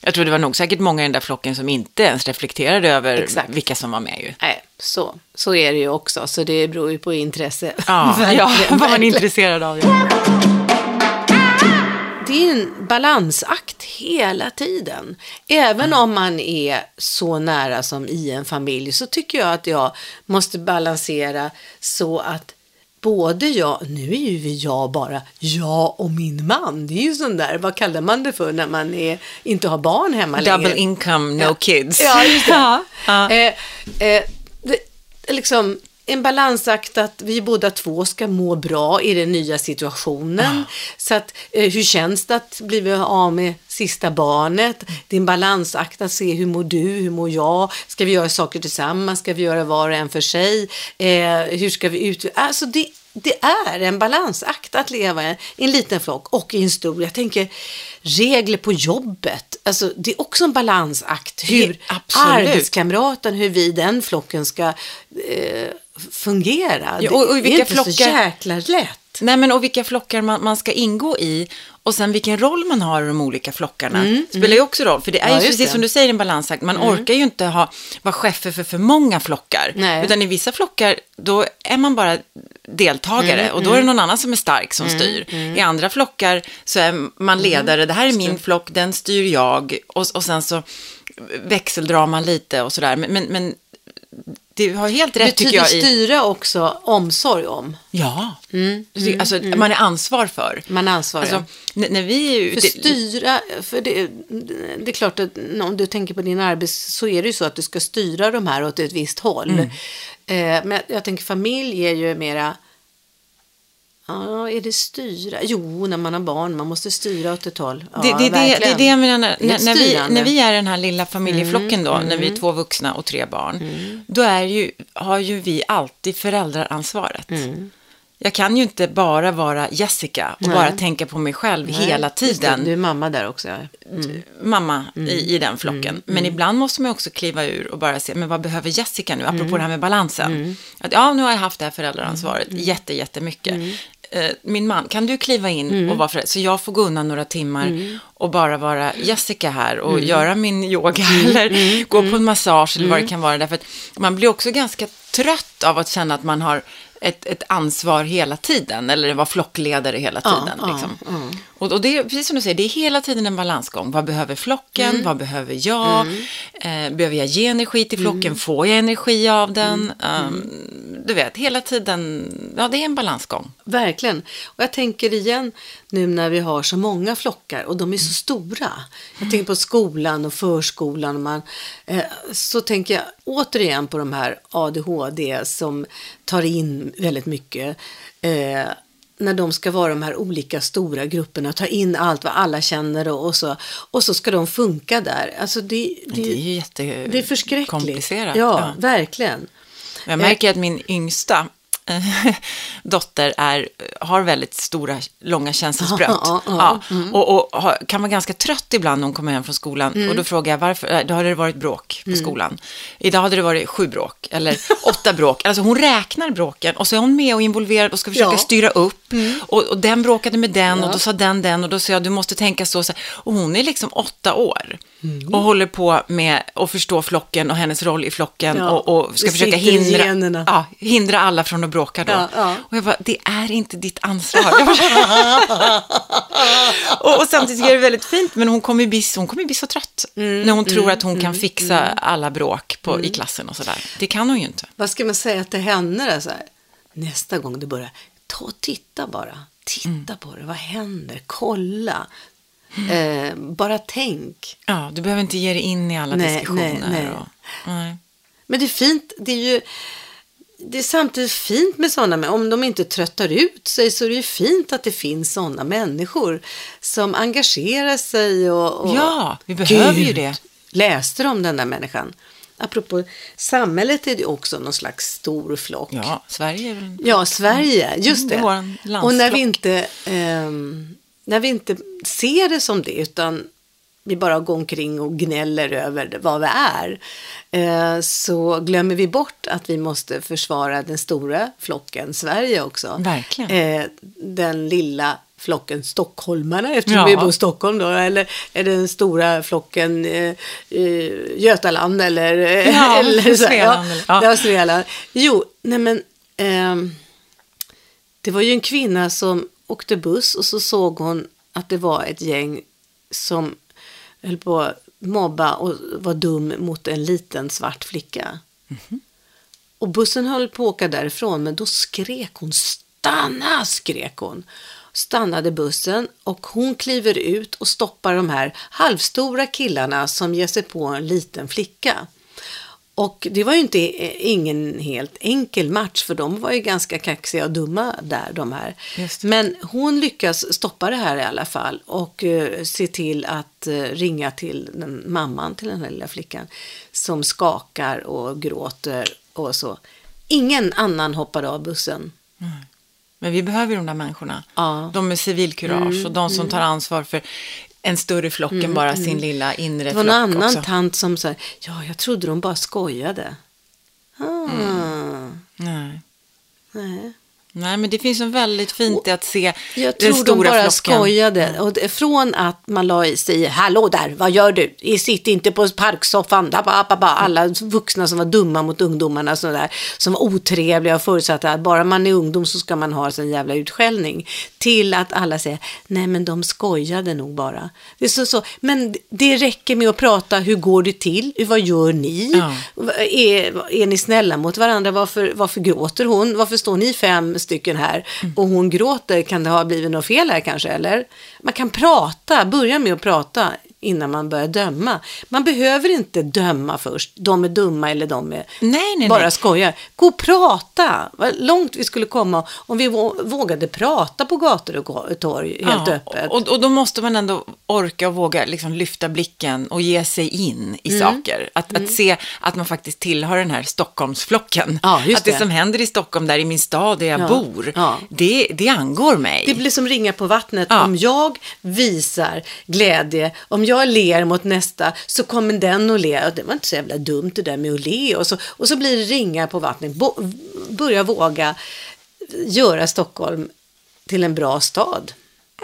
Jag tror det var nog säkert många i den där flocken som inte ens reflekterade över Exakt. vilka som var med ju. Nej, så, så är det ju också. Så det beror ju på intresse. Ja, ja vad man är intresserad av. Ja. Det är en balansakt hela tiden. Även om man är så nära som i en familj så tycker jag att jag måste balansera så att både jag, nu är ju jag bara, jag och min man. Det är ju sån där, vad kallar man det för när man är, inte har barn hemma Double längre? income, no kids. Ja, just det. Ja, ja. Eh, eh, det liksom en balansakt att vi båda två ska må bra i den nya situationen. Så att, eh, hur känns det att bli av med sista barnet? Balansakt att se hur mår du, hur mår jag? Ska vi göra saker tillsammans? Ska vi göra var och en för sig? Eh, hur ska vi ut... Alltså det, det är en balansakt att leva i en liten flock och i en stor. Jag tänker regler på jobbet. Alltså, det är också en balansakt. Hur absolut. arbetskamraten, hur vi den flocken ska eh, fungera. Ja, och- och i det är vilka inte så flockar- jäkla lätt. Nej, men och vilka flockar man, man ska ingå i och sen vilken roll man har i de olika flockarna spelar ju också roll. För det är Mm, Ja, ju precis det. som du säger en balansakt, man orkar ju inte ha, vara chefer för för många flockar. Nej. Utan i vissa flockar, då är man bara deltagare Mm, och då är det någon annan som är stark som styr. I andra flockar så är man Mm, ledare, det här är min flock, den styr jag och, och sen så växeldrar man lite och sådär. Men, men, men du har helt rätt tycker Betyder jag i... styra också omsorg om? Ja, alltså man är ansvar för. Man ansvarar. Alltså, n- när vi är ute... För styra, för det, det är klart att om du tänker på din arbets så är det ju så att du ska styra de här åt ett visst håll. Mm. Eh, men jag tänker familj är ju mera, ja, är det styra? Jo, när man har barn, man måste styra åt ett håll. Ja, det, det, det, det är det jag menar, när, när, vi, när vi är den här lilla familjeflocken då, när vi är två vuxna och tre barn, då är ju, har ju vi alltid föräldraransvaret. Jag kan ju inte bara vara Jessica och Nej. bara tänka på mig själv hela Just det, tiden. Du är mamma där också. Ja. mamma i, i den flocken. Men ibland måste man också kliva ur och bara se, men vad behöver Jessica nu? Apropå det här med balansen. Att, ja, nu har jag haft det här föräldraransvaret jätte, jättemycket. eh, min man, kan du kliva in Mm. och vara förälder? Så jag får gå undan några timmar och bara vara Jessica här och Mm. göra min yoga eller gå på en massage eller vad Mm. det kan vara. Därför att man blir också ganska trött av att känna att man har ett, ett ansvar hela tiden, eller vara flockledare hela Ja, tiden. ja, liksom. ja. Och, och det är precis som du säger, det är hela tiden en balansgång. Vad behöver flocken? Mm. Vad behöver jag? Eh, behöver jag ge energi till flocken? Mm. Får jag energi av den? Um, du vet, hela tiden, ja det är en balansgång. Verkligen. Och jag tänker igen nu när vi har så många flockar och de är så stora. Jag tänker på skolan och förskolan. Och man, eh, så tänker jag återigen på de här ADHD som tar in väldigt mycket. Eh, när de ska vara de här olika stora grupperna, ta in allt vad alla känner och, och så. Och så ska de funka där. Alltså det, det, Det är ju jätte det är förskräckligt. Ja, Ja. verkligen. Jag märker att min yngsta eh, dotter är, har väldigt stora, långa känselspröt. Ja, ja, Ja, och, och har, kan vara ganska trött ibland när hon kommer hem från skolan. Och då frågar jag varför, då har det varit bråk på skolan. Idag hade det varit sju bråk, eller åtta bråk. Alltså hon räknar bråken och så är hon med och involverad och ska försöka styra upp. Och, och den bråkade med den och då sa den den och då sa jag du måste tänka så. Och hon är liksom åtta år och håller på med att förstå flocken och hennes roll i flocken Ja, och, och ska försöka hindra, ja, hindra alla från att bråka då. Ja. Och jag bara, det är inte ditt ansvar. Och, och samtidigt jag det är väldigt fint, men hon kommer ju bli, hon kommer bli så trött Mm, när hon tror att hon kan fixa alla bråk på, i klassen och sådär. Det kan hon ju inte. Vad ska man säga till henne då? Så här, nästa gång det börjar, ta och titta bara. Titta Mm. på det, vad händer? Kolla. Eh, bara tänk. Ja, du behöver inte ge dig in i alla Nej, diskussioner. nej, nej. Och, nej. Men det är fint, det är ju det är samtidigt fint med sådana, men om de inte tröttar ut sig så är det ju fint att det finns sådana människor som engagerar sig och... och Ja, vi behöver ju Gud, det. Läste om den där människan? Apropå samhället är det också någon slags stor flock. Ja, Sverige är väl... Ja, Sverige, just Mm, det. det och när vi, inte, ehm, när vi inte ser det som det, utan vi bara går omkring och gnäller över vad vi är, eh, så glömmer vi bort att vi måste försvara den stora flocken Sverige också. Verkligen. Eh, den lilla flocken stockholmarna, eftersom Ja. vi bor i Stockholm då, eller är det den stora flocken eh, eh, Götaland eller, eh, Ja, eller så, Svealand ja, ja. Svealand. Jo, nej men ehm, det var ju en kvinna som åkte buss och så såg hon att det var ett gäng som höll på att mobba och var dum mot en liten svart flicka. Och bussen höll på att åka därifrån men då skrek hon stanna skrek hon. Stannade bussen och hon kliver ut och stoppar de här halvstora killarna som ger sig på en liten flicka. Och det var ju inte eh, ingen helt enkel match för de var ju ganska kaxiga och dumma där de här. Men hon lyckas stoppa det här i alla fall och eh, se till att eh, ringa till den, mamman till den här lilla flickan som skakar och gråter och så. Ingen annan hoppade av bussen. Men vi behöver de där människorna. Ja. De med civilkurage Mm, och de som tar ansvar för en större flock än bara sin lilla inre Det var flock någon annan också. tant som sa, ja jag trodde de bara skojade. Ah, Nej. nej. Nej, men det finns en väldigt fint i att se Jag den tror de stora bara flocken. skojade. Och från att man la i sig, hallå där, vad gör du? Sitt inte på parksoffan. Da, ba, ba, ba. Alla vuxna som var dumma mot ungdomarna, så där, som var otrevliga och förutsatte att bara man är ungdom så ska man ha sin jävla utskällning. Till att alla säger, nej men de skojade nog bara. Det är så, så. Men det räcker med att prata, hur går det till? Vad gör ni? Ja. Är, är ni snälla mot varandra? Varför, varför gråter hon? Varför står ni fem stycken här och hon gråter? Kan det ha blivit något fel här kanske? Eller? Man kan prata, börja med att prata innan man börjar döma. Man behöver inte döma först. De är dumma eller de är Nej, nej, bara nej. skojar. Gå och prata. Vad långt vi skulle komma om vi vå- vågade prata på gator och torg helt Ja, öppet. Och, och då måste man ändå orka och våga liksom lyfta blicken och ge sig in i Mm. saker. Att, att se att man faktiskt tillhör den här Stockholmsflocken. Ja, att det, det. som händer i Stockholm, där i min stad där jag Ja, bor. Det, det angår mig. Det blir som ringa på vattnet. Om jag visar glädje, om jag jag ler mot nästa så kommer den att le. Och Det var inte så jävla dumt det där med att le. Och så, och så blir det ringar på vattnet. Bo, börja våga göra Stockholm till en bra stad.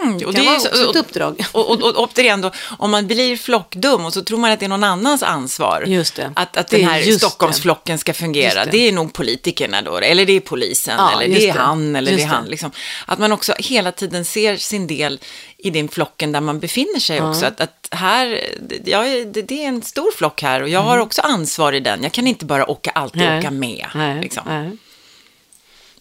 Mm, och kan det är också ett uppdrag. Och, och, och återigen då, om man blir flockdum och så tror man att det är någon annans ansvar. Just det. Att, att Det den är här Stockholmsflocken ska fungera. Det. det. är nog politikerna då, eller det är polisen, Ja, eller det är det. han, eller det är Just det. han. Liksom. Att man också hela tiden ser sin del i den flocken där man befinner sig också. Att, att här, ja, det, det är en stor flock här och jag har också ansvar i den. Jag kan inte bara åka, alltid Mm. Nej. åka med. Nej, liksom. nej.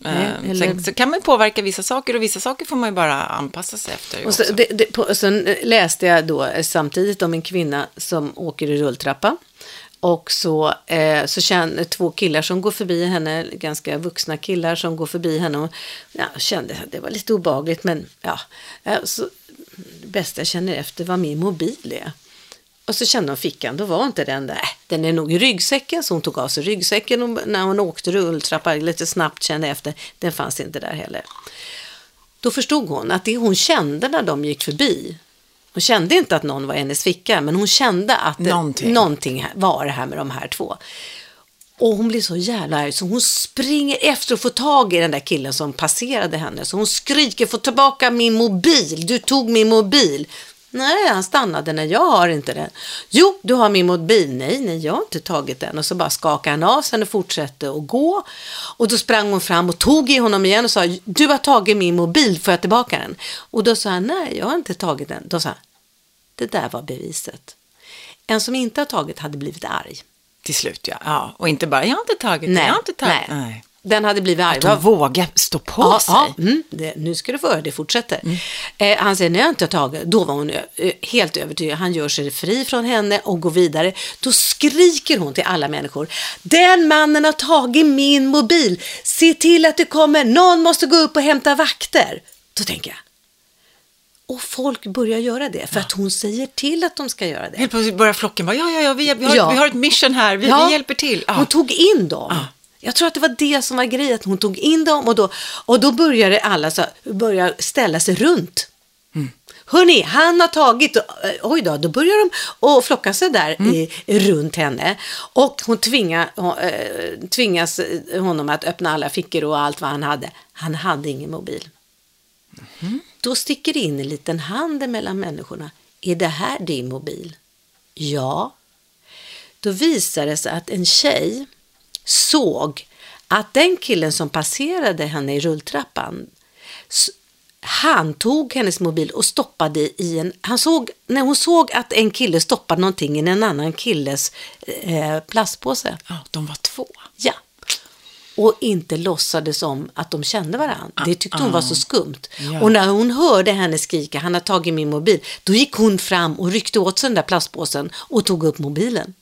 Eh, Nej, eller- Sen så kan man påverka vissa saker och vissa saker får man ju bara anpassa sig efter. Och så, det, det, på, sen eh, läste jag då eh, samtidigt om en kvinna som åker i rulltrappa. Och så, eh, så känner två killar som går förbi henne, ganska vuxna killar som går förbi henne. Och, ja, kände att det var lite obagligt men ja. Så, det bästa jag känner efter vad min mobil är. Och så kände hon fickan, då var inte den där. Äh, Den är nog i ryggsäcken, så hon tog av sig ryggsäcken och när hon åkte rulltrappa lite snabbt kände efter. Den fanns inte där heller. Då förstod hon att det hon kände när de gick förbi, hon kände inte att någon var i hennes ficka, men hon kände att det, Någonting. någonting var det här med de här två. Och hon blir så jävla arg så hon springer efter och får tag i den där killen som passerade henne. Så hon skriker, få tillbaka min mobil, du tog min mobil. Nej, han stannade, nej jag har inte den. Jo, du har min mobil. Nej, nej, jag har inte tagit den. Och så bara skakade han av sig och fortsatte att gå. Och då sprang hon fram och tog i honom igen och sa, du har tagit min mobil, får jag tillbaka den? Och då sa han, nej, jag har inte tagit den. Då sa han, det där var beviset. En som inte har tagit hade blivit arg. Till slut, ja. ja. Och inte bara, jag har inte tagit det, jag har inte tagit nej. nej. Den hade blivit arg. Att de vågar stå på Ja, sig. ja, mm, det, nu ska du få höra, det fortsätter. Eh, han säger, när jag inte har tagit, då var hon eh, helt övertygad. Han gör sig fri från henne och går vidare. Då skriker hon till alla människor. Den mannen har tagit min mobil. Se till att det kommer, någon måste gå upp och hämta vakter. Då tänker jag. Och folk börjar göra det, för att hon säger till att de ska göra det. Helt plötsligt börjar flocken bara, ja, ja, ja, vi, vi, har, Ja. vi har ett mission här, vi, Ja, vi hjälper till. Ja. Hon tog in dem. Jag tror att det var det som var grejen, att hon tog in dem och då, och då började alla så, börja ställa sig runt. Mm. Hörni, han har tagit, eh, oj då, då börjar de och flocka sig där Mm. i, runt henne. Och hon tvinga, eh, tvingas honom att öppna alla fickor och allt vad han hade. Han hade ingen mobil. Mm-hmm. Då sticker det in en liten hand mellan människorna. Är det här din mobil? Ja. Då visade det sig att en tjej såg att den killen som passerade henne i rulltrappan, han tog hennes mobil och stoppade i en... Han såg, när hon såg att en kille stoppade någonting i en annan killes eh, plastpåse. ja, de var två. Ja. Och inte låtsades om att de kände varandra. Det tyckte hon var så skumt. Ja. Och när hon hörde henne skrika, han har tagit min mobil, då gick hon fram och ryckte åt sig den där plastpåsen och tog upp mobilen.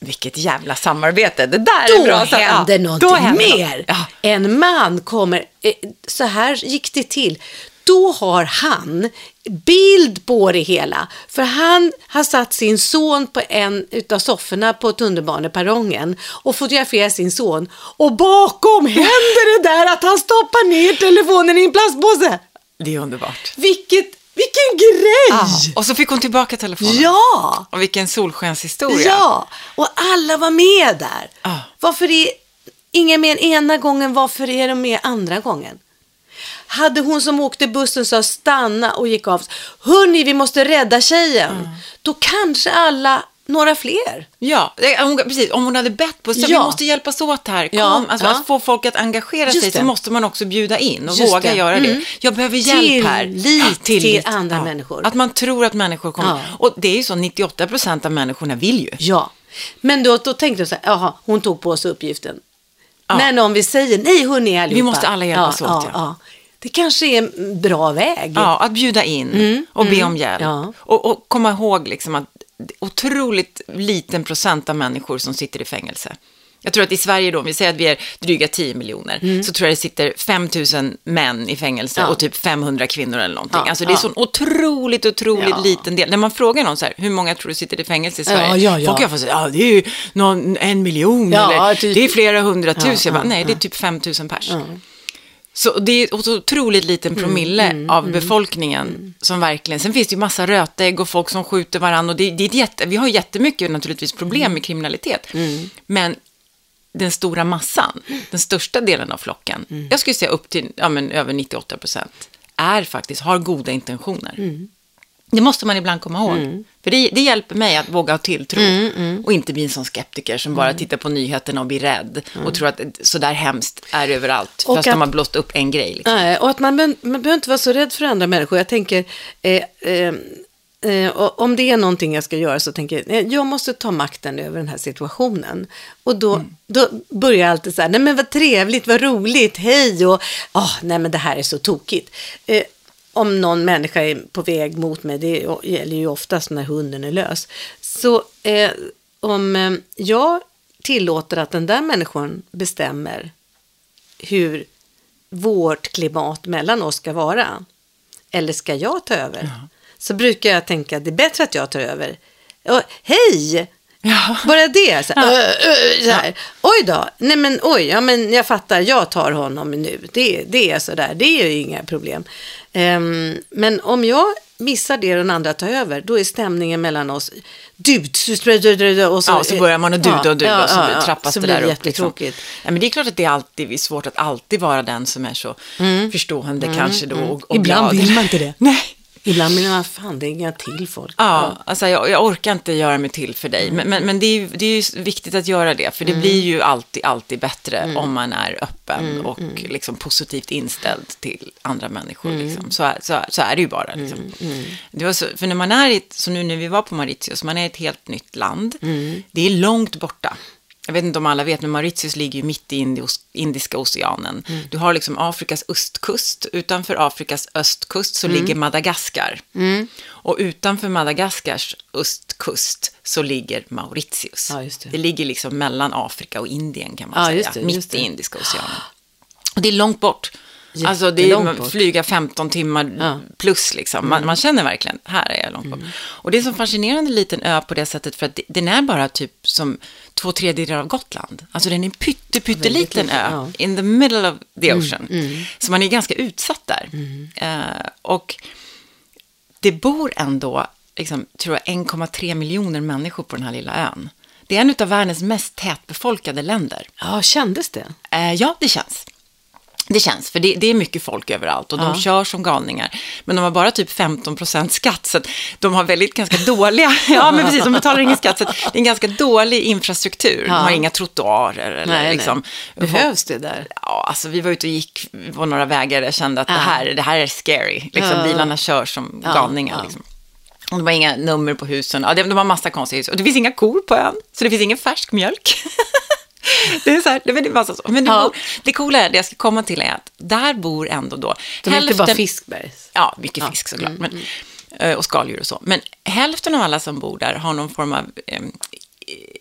Vilket jävla samarbete. Det där är Då bra. Så- hände ja, någonting då hände mer. Ja. En man kommer, eh, så här gick det till. Då har han bild på det hela. För han har satt sin son på en utav sofforna på tunnelbaneperrongen och fotograferat sin son. Och bakom händer det där att han stoppar ner telefonen i en plastpåse. Det är underbart. Vilket, vilken grej! Ja. Och så fick hon tillbaka telefonen. Ja! Och vilken solskenshistoria. Ja, och alla var med där. Ja. Varför är ingen med ena gången, varför är de med andra gången? Hade hon som åkte bussen sa stanna och gick av. Hörni, vi måste rädda tjejen. Då kanske alla, några fler. Ja, hon, precis. Om hon hade bett på så vi Ja. måste hjälpas åt här. Kom. Ja, Alltså, ja. Att få folk att engagera Just sig det. så måste man också bjuda in och Just våga det. göra Mm. det. Jag behöver hjälp här. Tillit till andra människor. Att man tror att människor kommer. Ja. Och det är ju så, 98 procent av människorna vill ju. Ja, men då, då tänkte jag så här, jaha, hon tog på sig uppgiften. Ja. Men om vi säger, nej hörni allihopa. Vi måste alla hjälpas åt, ja. ja. Det kanske är en bra väg. Ja, att bjuda in och be om hjälp. Mm. ja. Och, och komma ihåg liksom att otroligt liten procent av människor som sitter i fängelse. Jag tror att i Sverige då, om vi säger att vi är dryga 10 miljoner, så tror jag det sitter 5 000 män i fängelse Mm. Ja. och typ 500 kvinnor eller någonting. Ja, Alltså det är ja. så otroligt, otroligt Ja. liten del. När man frågar någon så här, hur många tror du sitter i fängelse i Sverige? Ja, ja, ja. Folk kan få säga, ja det är ju någon, en miljon Ja, eller typ. det är flera hundratusen. Ja, Jag bara, ja, Nej, det är typ 5 000 pers. Så det är otroligt liten Mm, promille av befolkningen som verkligen, sen finns det ju massa rötägg och folk som skjuter varandra och det, det är jätte, vi har jättemycket naturligtvis problem Mm. med kriminalitet. Men den stora massan, den största delen av flocken, Mm. jag skulle säga upp till ja, men, över 98 procent, är faktiskt, har goda intentioner. Mm. Det måste man ibland komma ihåg. För det, det hjälper mig att våga ha tilltro Mm, och inte bli en sån skeptiker som bara tittar på nyheterna och blir rädd och tror att så där hemskt är överallt, Och fast att- de har blåst upp en grej. Liksom. Nej, och att man, man behöver inte vara så rädd för andra människor. Jag tänker, eh, eh, eh, om det är någonting jag ska göra så tänker jag, eh, jag måste ta makten över den här situationen. Och då, då börjar jag alltid så här, nej men vad trevligt, vad roligt, hej och, ah, nej men det här är så tokigt. Eh, om någon människa är på väg mot mig, det gäller ju oftast när hunden är lös. Så eh, om eh, jag tillåter att den där människan bestämmer hur vårt klimat mellan oss ska vara. Eller ska jag ta över? Så brukar jag tänka att det är bättre att jag tar över. Och, Hej! Ja. Bara det. Så här, "Ö, ö", så här. Oj då, nej men oj, ja men jag fattar, jag tar honom nu. Det, det är sådär, det är ju inga problem. Ehm, men om jag missar det och den andra tar över, då är stämningen mellan oss du, och så, Ja, så börjar man att duda och duda Ja, och så ja, ja, trappas så det där upp. Liksom. Ja, men det är klart att det är alltid det är svårt att alltid vara den som är så förstående kanske då och, och Mm. Ibland glad. vill man inte det. Nej. Ibland vill man, fan det är inga till folk. Ja, alltså jag, jag orkar inte göra mig till för dig. Men, men, men det, är ju, det är ju viktigt att göra det. För det blir ju alltid, alltid bättre om man är öppen och liksom positivt inställd till andra människor. Liksom. Så, så, så är det ju bara. Liksom. Det var så, för när man är i ett, så nu när vi var på Mauritius, man är i ett helt nytt land. Det är långt borta. Jag vet inte om alla vet, men Mauritius ligger ju mitt i Indios, Indiska oceanen. Du har liksom Afrikas östkust. Utanför Afrikas östkust så ligger Madagaskar. Och utanför Madagaskars östkust så ligger Mauritius. Ja, just det. ligger liksom mellan Afrika och Indien kan man Ja, säga. det, mitt det. i Indiska oceanen. Och det är långt bort. Alltså det är flyga 15 timmar Ja. Mm. plus liksom. Man, man känner verkligen, här är jag långt bort. Och det är så fascinerande liten ö på det sättet för att den är bara typ som två tredjedelar av Gotland. Alltså den är en pytte, pytteliten ö, ja. Mm, in the middle of the ocean. Så man är ganska utsatt där. Eh, och det bor ändå, liksom, tror jag, 1,3 miljoner människor på den här lilla ön. Det är en av världens mest tätbefolkade länder. Ja, kändes det? Eh, ja, det känns. Det känns, för det, det är mycket folk överallt och de Ja. kör som galningar. Men de har bara typ 15% skatt, så de har väldigt ganska dåliga, ja men precis, de betalar ingen skatt, så det är en ganska dålig infrastruktur. De Ja. har inga trottoarer eller Nej, liksom. nej. Behövs det där? Ja, alltså vi var ute och gick på några vägar och kände att Ja. det, här, det här är scary. Liksom. Bilarna kör som galningar. Liksom. De har inga nummer på husen. Ja, de, de har massa konstiga hus. Och det finns inga kor på ön, så det finns ingen färsk mjölk. det är så här, det är massa så. Men det, Ja. bor, det coola är, det jag ska komma till är att där bor ändå då De är inte bara Fiskbergs. Ja, mycket Ja. Mm, fisk såklart. Men, eh, och skaldjur och så. Men hälften av alla som bor där har någon form av eh,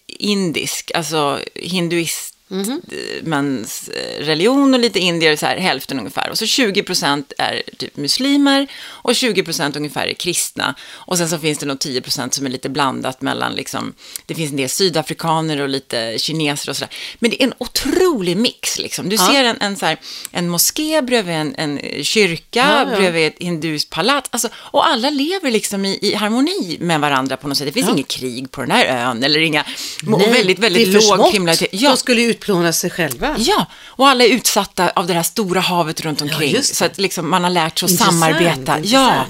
indisk, alltså hinduist, Mhm. mens eh, religion och lite indier, så här, hälften ungefär. Och så 20 procent är typ muslimer och 20 procent ungefär är kristna. Och sen så finns det nog 10 procent som är lite blandat mellan, liksom, det finns en del sydafrikaner och lite kineser och sådär. Men det är en otrolig mix, liksom. Du Ja. ser en, en, så här, en moské bredvid en, en kyrka, Ja, ja. bredvid ett hinduskt palats. Alltså, och alla lever liksom i, i harmoni med varandra på något sätt. Det finns Ja. inget krig på den här ön eller inga, Nej, väldigt, väldigt låg kriminalitet. Ja, De skulle ju utplåna sig själva. Ja, och alla är utsatta av det här stora havet runt omkring. det. så att liksom man har lärt sig att Intressant, samarbeta. Ja, intressant.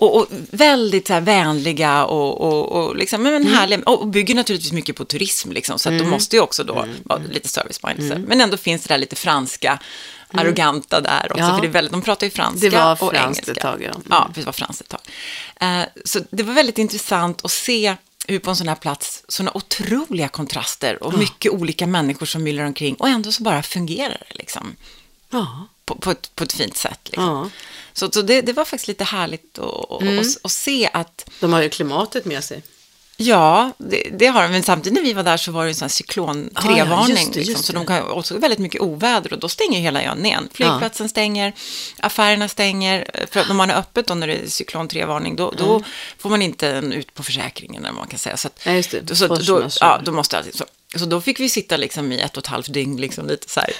och, och väldigt så här vänliga och, och, och, liksom, men Mm. härliga. Och bygger naturligtvis mycket på turism. Liksom, så att de måste ju också då Mm. vara lite service minded. Men ändå finns det där lite franska, arroganta där också. Mm. Ja. För det är väldigt, de pratar ju franska Det var och engelska. ett tag, ja. Mm. Ja, precis, det var franskt ett tag. Eh, så det var väldigt intressant att se hur på en sån här plats, sådana otroliga kontraster och mycket olika människor som myller omkring och ändå så bara fungerar det liksom Ja. på, på, ett, på ett fint sätt. Liksom. Ja. Mm. Så, så det, det var faktiskt lite härligt att, att se att, De har ju klimatet med sig. Ja, det, det har de, men samtidigt när vi var där så var det en sån här cyklon Ah, ja, 3-varning. just det, liksom, så de kan också väldigt mycket oväder och då stänger hela ön igen. Flygplatsen stänger, affärerna stänger, för att om man är öppet då när det är cyklon 3-varning, då, då får man inte en ut på försäkringen, eller man kan säga. Så, att, Ja, just det. så då, ja, då måste alltid, så, så då fick vi sitta liksom i ett och ett halvt dygn, liksom lite så här,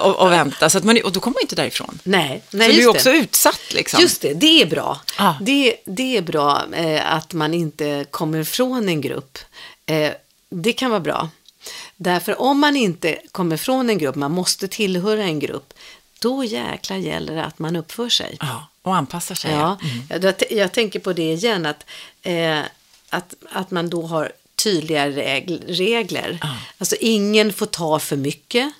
och, och vänta. Så att man, och då kommer man inte därifrån. Nej, så nej du är också det. utsatt liksom. Just det, det är bra. Ja. Det, det är bra eh, att man inte kommer ifrån en grupp. Eh, det kan vara bra. Därför om man inte kommer från en grupp, man måste tillhöra en grupp, då jäklar gäller det att man uppför sig. Ja, och anpassar sig. Ja, jag, jag tänker på det igen, att, eh, att, att man då har tydliga regl, regler. Alltså ingen får ta för mycket.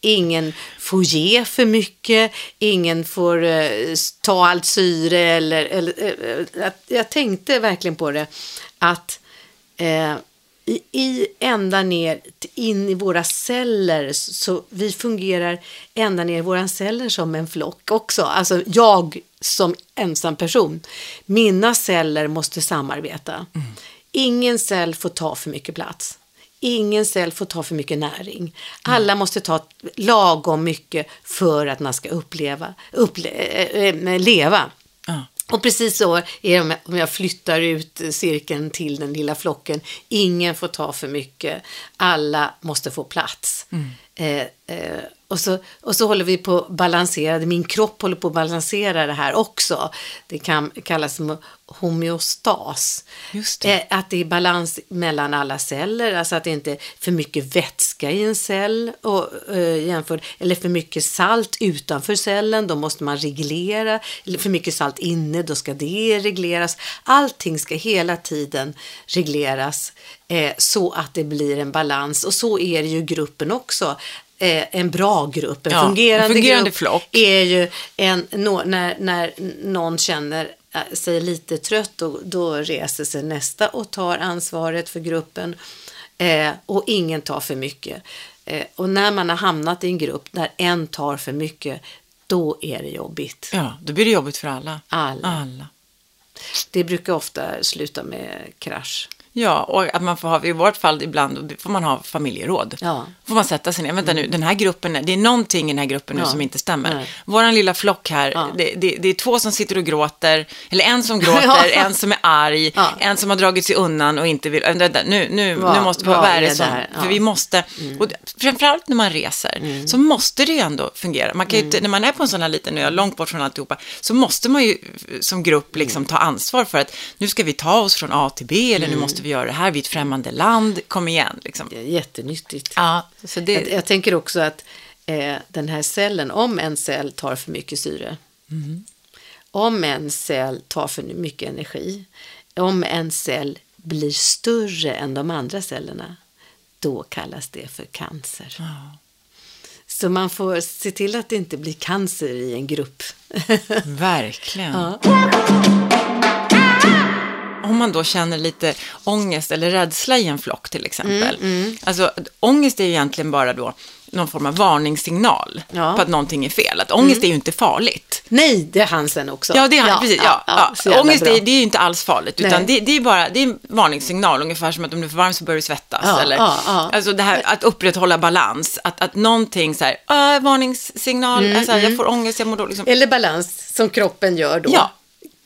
Ingen får ge för mycket, ingen får eh, ta allt syre eller, eller eh, att, jag tänkte verkligen på det att eh, i, i ända ner in i våra celler så vi fungerar ända ner i våra celler som en flock också. Alltså jag som ensam person. Mina celler måste samarbeta. Ingen cell får ta för mycket plats. Ingen cell får ta för mycket näring. Alla måste ta lagom mycket för att man ska uppleva, upple äh, leva. Ja. Och precis så är det om jag- flyttar ut cirkeln till den lilla flocken. Ingen får ta för mycket. Alla måste få plats. Eh, eh, och, så, och så håller vi på att balansera, min kropp håller på att balansera det här också. Det kan kallas som homeostas. Just det. Eh, att det är balans mellan alla celler, alltså att det inte är för mycket vätska i en cell och, eh, jämfört, eller för mycket salt utanför cellen, då måste man reglera. Eller för mycket salt inne, då ska det regleras. Allting ska hela tiden regleras eh, så att det blir en balans. Och så är det ju gruppen också. Eh, en bra grupp, en Ja, en fungerande, fungerande grupp flock. är ju en, nå, när, när någon känner eh, sig lite trött, då, då reser sig nästa och tar ansvaret för gruppen. Eh, och ingen tar för mycket. Eh, och när man har hamnat i en grupp där en tar för mycket, då är det jobbigt. ja, då blir det jobbigt för alla. Alla. alla. Det brukar ofta sluta med krasch. Ja, och att man får ha, i vårt fall ibland får man ha familjeråd. Ja. Får man sätta sig ner, vänta nu, den här gruppen, det är någonting i den här gruppen nu Ja. som inte stämmer. Nej. Våran lilla flock här, Ja. det, det, det är två som sitter och gråter, eller en som gråter, en som är arg, en som har dragit sig undan och inte vill, äh, vänta, nu, nu, Vad- nu måste vi, vad är det det som, för vi måste, och det- framförallt när man reser, så måste det ju ändå fungera. Man kan ju inte, när man är på en sån här liten ö, långt bort från alltihopa, så måste man ju som grupp liksom ta ansvar för att nu ska vi ta oss från A till B, eller nu måste vi göra det här, vi är ett främmande land, kom igen liksom. Det är jättenyttigt. Ja, så det, Jag, jag tänker också att eh, den här cellen, om en cell tar för mycket syre, om en cell tar för mycket energi, om en cell blir större än de andra cellerna, då kallas det för cancer. Så man får se till att det inte blir cancer i en grupp. verkligen. ja. Om man då känner lite ångest eller rädsla i en flock till exempel. Mm, Alltså, ångest är ju egentligen bara då någon form av varningssignal Ja. Mm. på att någonting är fel. Att ångest är ju inte farligt. Nej, det är han sen också. Ja, det är han, precis. Ja, ja, jävla Ångest är, det är ju inte alls farligt, utan det, det är bara det är en varningssignal, ungefär som att om du är för varm så börjar du svettas. Ja, eller, ja, ja. Alltså det här att upprätthålla balans, att, att någonting så här, äh, varningssignal, Mm, alltså, jag får ångest, jag mår dåligt. Liksom. Eller balans som kroppen gör då. Ja.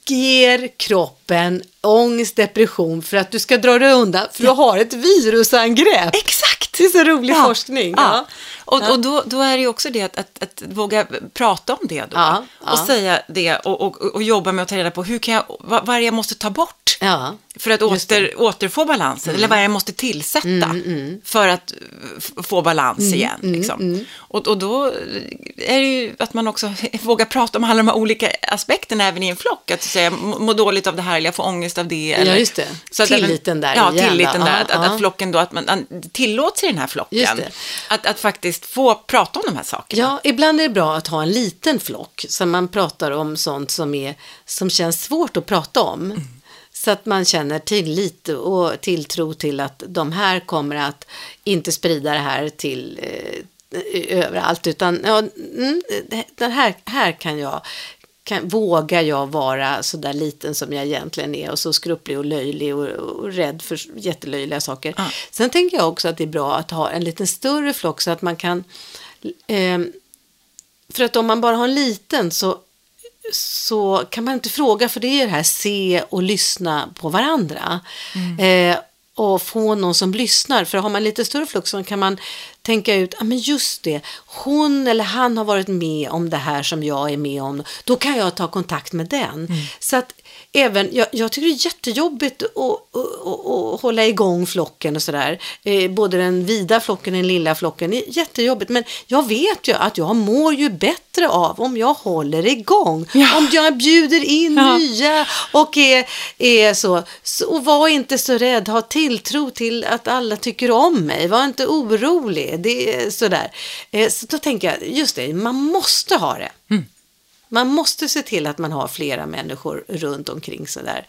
Ger kroppen ångest, depression för att du ska dra dig undan för du har ett virusangrepp. Exakt! Det är så rolig Ja, forskning. Ja. Och, och då, då är det ju också det att, att, att våga prata om det då. Ja, ja. Och säga det och, och, och jobba med att ta reda på hur kan jag, vad, vad är det jag måste ta bort Ja. för att åter, återfå balansen? Eller vad är det jag måste tillsätta för att få balans igen? Liksom. Och, och då är det ju att man också vågar prata om alla de här olika aspekterna även i en flock. Att säga, må må dåligt av det här eller jag får ångest av det. Eller, just det. att Tilliten där Ja, igen, tilliten där. Ja, att, att, ja. flocken då, att man tillåts i den här flocken. Att, att faktiskt få prata om de här sakerna. Ja, ibland är det bra att ha en liten flock så man pratar om sånt som, är, som känns svårt att prata om. Så att man känner tillit och tilltro till att de här kommer att inte sprida det här till eh, överallt utan ja, mm, den här, här kan jag kan, vågar jag vara så där liten som jag egentligen är och så skrupplig och löjlig och, och rädd för jättelöjliga saker. Ja. Sen tänker jag också att det är bra att ha en lite större flock så att man kan ehm, för att om man bara har en liten så, så kan man inte fråga, för det är det här se och lyssna på varandra. Eh, och få någon som lyssnar. För har man lite större flock så kan man tänka ut, ja men just det, hon eller han har varit med om det här som jag är med om. Då kan jag ta kontakt med den. Så att även, jag, jag tycker det är jättejobbigt att, att, att, att hålla igång flocken och sådär. Eh, både den vida flocken och den lilla flocken. Det är jättejobbigt. Men jag vet ju att jag mår ju bättre av om jag håller igång. Ja. Om jag bjuder in Ja. nya och är, är så, så. Och var inte så rädd. Ha tilltro till att alla tycker om mig. Var inte orolig. Det är sådär. Eh, så då tänker jag, just det, man måste ha det. Man måste se till att man har flera människor runt omkring sig där.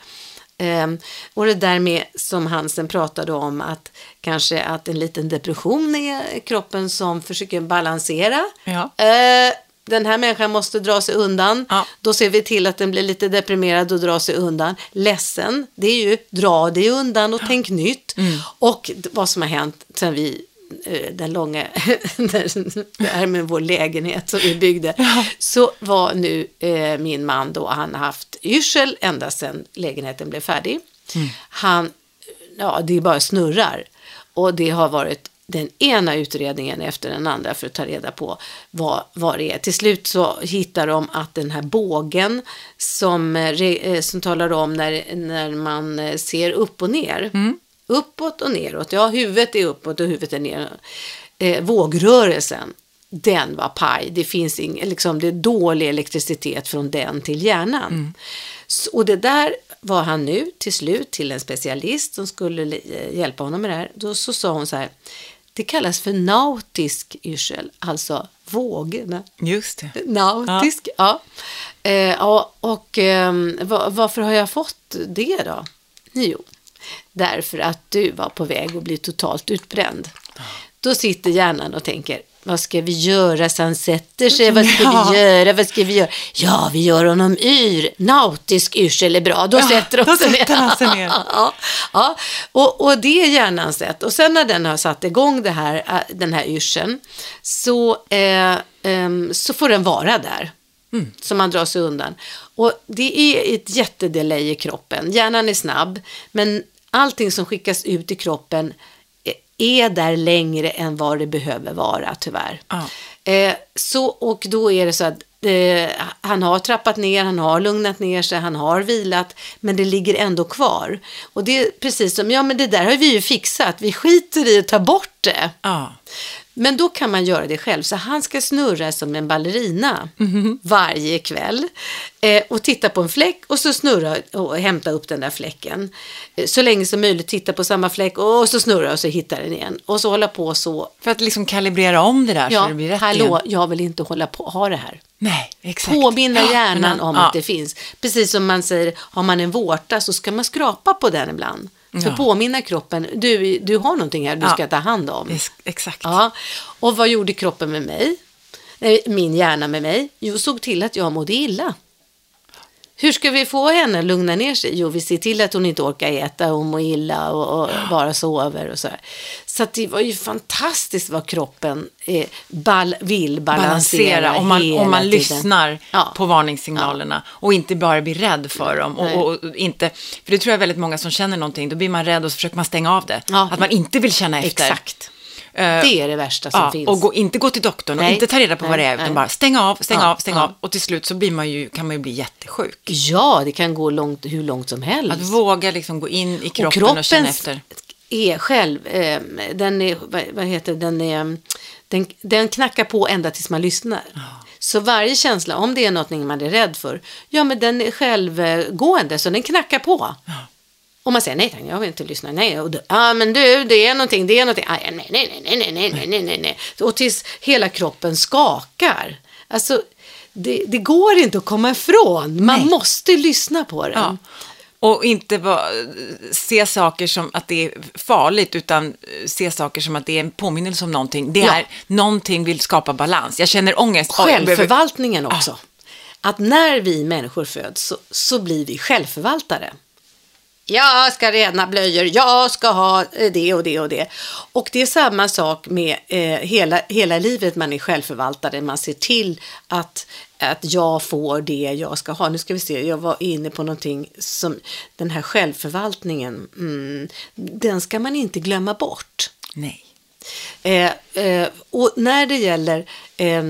Ehm, och det där med som Hansen pratade om att kanske att en liten depression är kroppen som försöker balansera. Ja. Eh, den här människan måste dra sig undan. Ja. Då ser vi till att den blir lite deprimerad och drar sig undan. Ledsen, det är ju dra dig undan och tänk nytt. Och d- vad som har hänt sen vi den långa, det här med vår lägenhet som vi byggde, så var nu eh, min man då, han har haft yrsel ända sedan lägenheten blev färdig. Han, ja det bara snurrar. Och det har varit den ena utredningen efter den andra för att ta reda på vad, vad det är. Till slut så hittar de att den här bågen som, eh, eh, som talar om när, när man eh, ser upp och ner. Uppåt och neråt. Ja, huvudet är uppåt och huvudet är neråt. Eh, vågrörelsen, den var paj. Det finns ing, liksom, det är dålig elektricitet från den till hjärnan. Så, och det där var han nu till slut till en specialist som skulle eh, hjälpa honom med det här. Då så sa hon så här, det kallas för nautisk yrsel, alltså vågorna. Just det. Nautisk, ja. Eh, ja och ehm, va- varför har jag fått det då? Jo, därför att du var på väg att bli totalt utbränd. Då sitter hjärnan och tänker, vad ska vi göra? Så han sätter sig, vad ska Ja. vi göra? Vad ska vi göra? Ja, vi gör honom yr. Nautisk yrsel är bra. Då Ja, sätter då sig sätter han sig ner. ja, ja. Och, och det är hjärnans sätt. Och sen när den har satt igång det här, äh, den här yrseln så, eh, ehm, så får den vara där. Så man drar sig undan. Och det är ett jättedelay i kroppen. Hjärnan är snabb, men allting som skickas ut i kroppen är där längre än vad det behöver vara, tyvärr. Ja. Eh, så, och då är det så att eh, han har trappat ner, han har lugnat ner sig, han har vilat, men det ligger ändå kvar. Och det är precis som, ja men det där har vi ju fixat, vi skiter i att ta bort det. Ja. Men då kan man göra det själv. Så han ska snurra som en ballerina Mhm. varje kväll. Eh, och titta på en fläck och så snurra och hämta upp den där fläcken. Eh, så länge som möjligt titta på samma fläck och så snurra och så hitta den igen. Och så hålla på så. För att liksom kalibrera om det där så Ja, det blir rätt hallå, igen. jag vill inte hålla på ha det här. Nej, exakt. Påminna Ja, hjärnan men- om ja. att det finns. Precis som man säger, har man en vårta så ska man skrapa på den ibland. För Ja. påminna kroppen, du, du har någonting här du Ja. ska ta hand om. Ex- Exakt. Ja, och vad gjorde kroppen med mig? Nej, min hjärna med mig? Jo, såg till att jag mådde illa. Hur ska vi få henne att lugna ner sig? Jo, vi ser till att hon inte orkar äta och må illa och, och bara sover och så här. Så det var ju fantastiskt vad kroppen eh, bal- vill balansera, balansera om man, om man lyssnar Ja. på varningssignalerna och inte bara blir rädd för dem. Och, och, och inte, för det tror jag väldigt många som känner någonting, då blir man rädd och så försöker man stänga av det. Ja. Att man inte vill känna efter. Exakt. Eh, Det är det värsta som ja, finns. och gå, inte gå till doktorn och Nej. inte ta reda på Nej, vad det är, nej. utan bara stänga av, stänga Ja, av, stänga ja. av. Och till slut så blir man ju, kan man ju bli jättesjuk. Ja, det kan gå långt, hur långt som helst. Att våga liksom gå in i kroppen och, kroppen känna efter. är själv, eh, den är, vad, heter den är, den, den knackar på ända tills man lyssnar. Så varje känsla, om det är något man är rädd för, ja men den är självgående så den knackar på. Och man säger nej tack, jag vill inte lyssna, nej, och då, ja men du, det är någonting, det är någonting, ah, nej, nej, nej, nej, nej, nej, nej, nej, nej. Och tills hela kroppen skakar. Alltså, det, det går inte att komma ifrån, man Nej. måste lyssna på den. Ja. Och inte va, se saker som att det är farligt, utan se saker som att det är en påminnelse om någonting. Det Ja. är någonting vill skapa balans. Jag känner ångest. Självförvaltningen också. Att när vi människor föds så, så blir vi självförvaltare. Jag ska rena blöjor, jag ska ha eh, det och det och det. Och det är samma sak med eh, hela, hela livet man är självförvaltare. Man ser till att, att jag får det jag ska ha. Nu ska vi se, jag var inne på någonting som den här självförvaltningen, mm, den ska man inte glömma bort. Nej. Eh, eh, och när det gäller eh,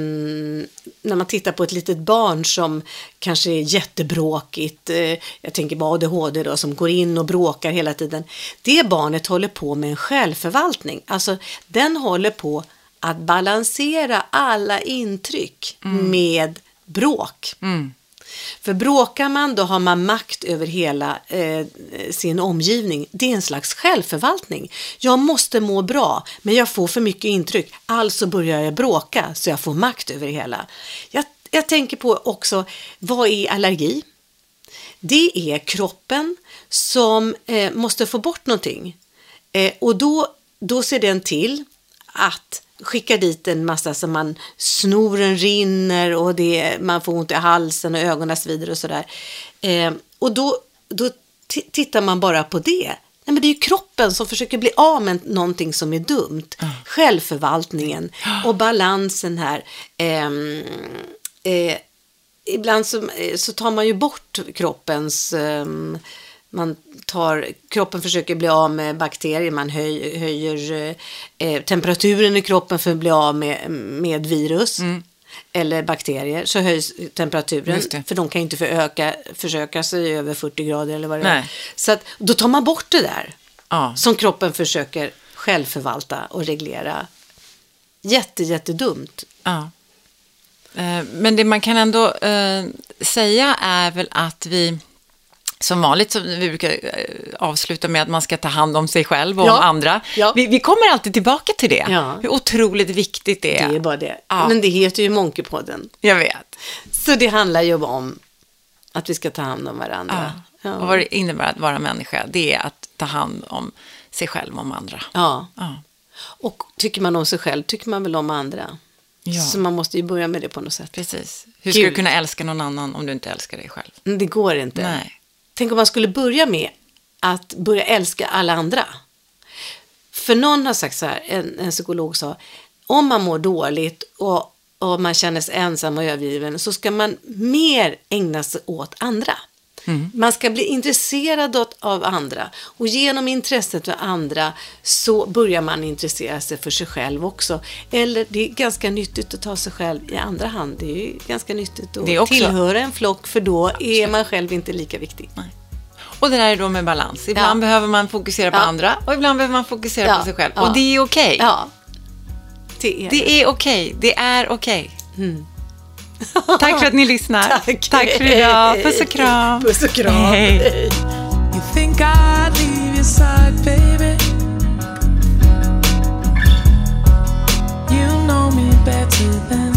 när man tittar på ett litet barn som kanske är jättebråkigt, eh, jag tänker på ADHD då, som går in och bråkar hela tiden. Det barnet håller på med en självförvaltning, alltså den håller på att balansera alla intryck med bråk. För bråkar man då har man makt över hela eh, sin omgivning. Det är en slags självförvaltning. Jag måste må bra, men jag får för mycket intryck. Alltså börjar jag bråka så jag får makt över det hela. Jag, jag tänker på också, vad är allergi? Det är kroppen som eh, måste få bort någonting. Eh, och då, då ser den till att skicka dit en massa som man snoren rinner och det, man får ont i halsen och ögonen svider och sådär. Eh, och då, då tittar man bara på det. Nej, men det är ju kroppen som försöker bli av med någonting som är dumt. Mm. Självförvaltningen och balansen här. Eh, eh, ibland så, så, tar man ju bort kroppens ehm, man tar, kroppen försöker bli av med bakterier, man höj, höjer eh, temperaturen i kroppen för att bli av med, med virus. Mm. Eller bakterier, så höjs temperaturen. För de kan inte föröka, försöka sig över 40 grader eller vad det Nej. är. Så att, då tar man bort det där. Ja. Som kroppen försöker självförvalta och reglera. Jätte, jättedumt. Ja. Eh, men det man kan ändå eh, säga är väl att vi som vanligt, som vi brukar eh, avsluta med att man ska ta hand om sig själv och ja, om andra. Ja. Vi, vi, kommer alltid tillbaka till det. Ja. Hur otroligt viktigt det är. Det är bara det. Men det heter ju Monkeypodden. Jag vet. Så det handlar ju om att vi ska ta hand om varandra. Och vad det innebär att vara människa, det är att ta hand om sig själv och om andra. Ja. Och tycker man om sig själv tycker man väl om andra. Ja. Så man måste ju börja med det på något sätt. Precis. Hur ska Gud. du kunna älska någon annan om du inte älskar dig själv? Det går inte. Nej. Tänk om man skulle börja med att börja älska alla andra. För någon har sagt så här, en, en psykolog sa, om man mår dåligt och, och man känner sig ensam och övergiven så ska man mer ägna sig åt andra. Mm. Man ska bli intresserad av andra och genom intresset för andra så börjar man intressera sig för sig själv också. Eller det är ganska nyttigt att ta sig själv i andra hand. Det är ganska nyttigt att tillhöra en flock för då är man själv inte lika viktig. Nej. Och det där är då med balans. Ibland ja. behöver man fokusera på ja. andra och ibland behöver man fokusera ja. på sig själv. Och det är okej. Okay. Det är, det är okej. Okay. Det är okej. Okay. Mm. Tack för att ni lyssnar. Tack. Tack för idag. Puss och kram. Puss och kram. Hej. You think I'd leave your side, baby You know me better than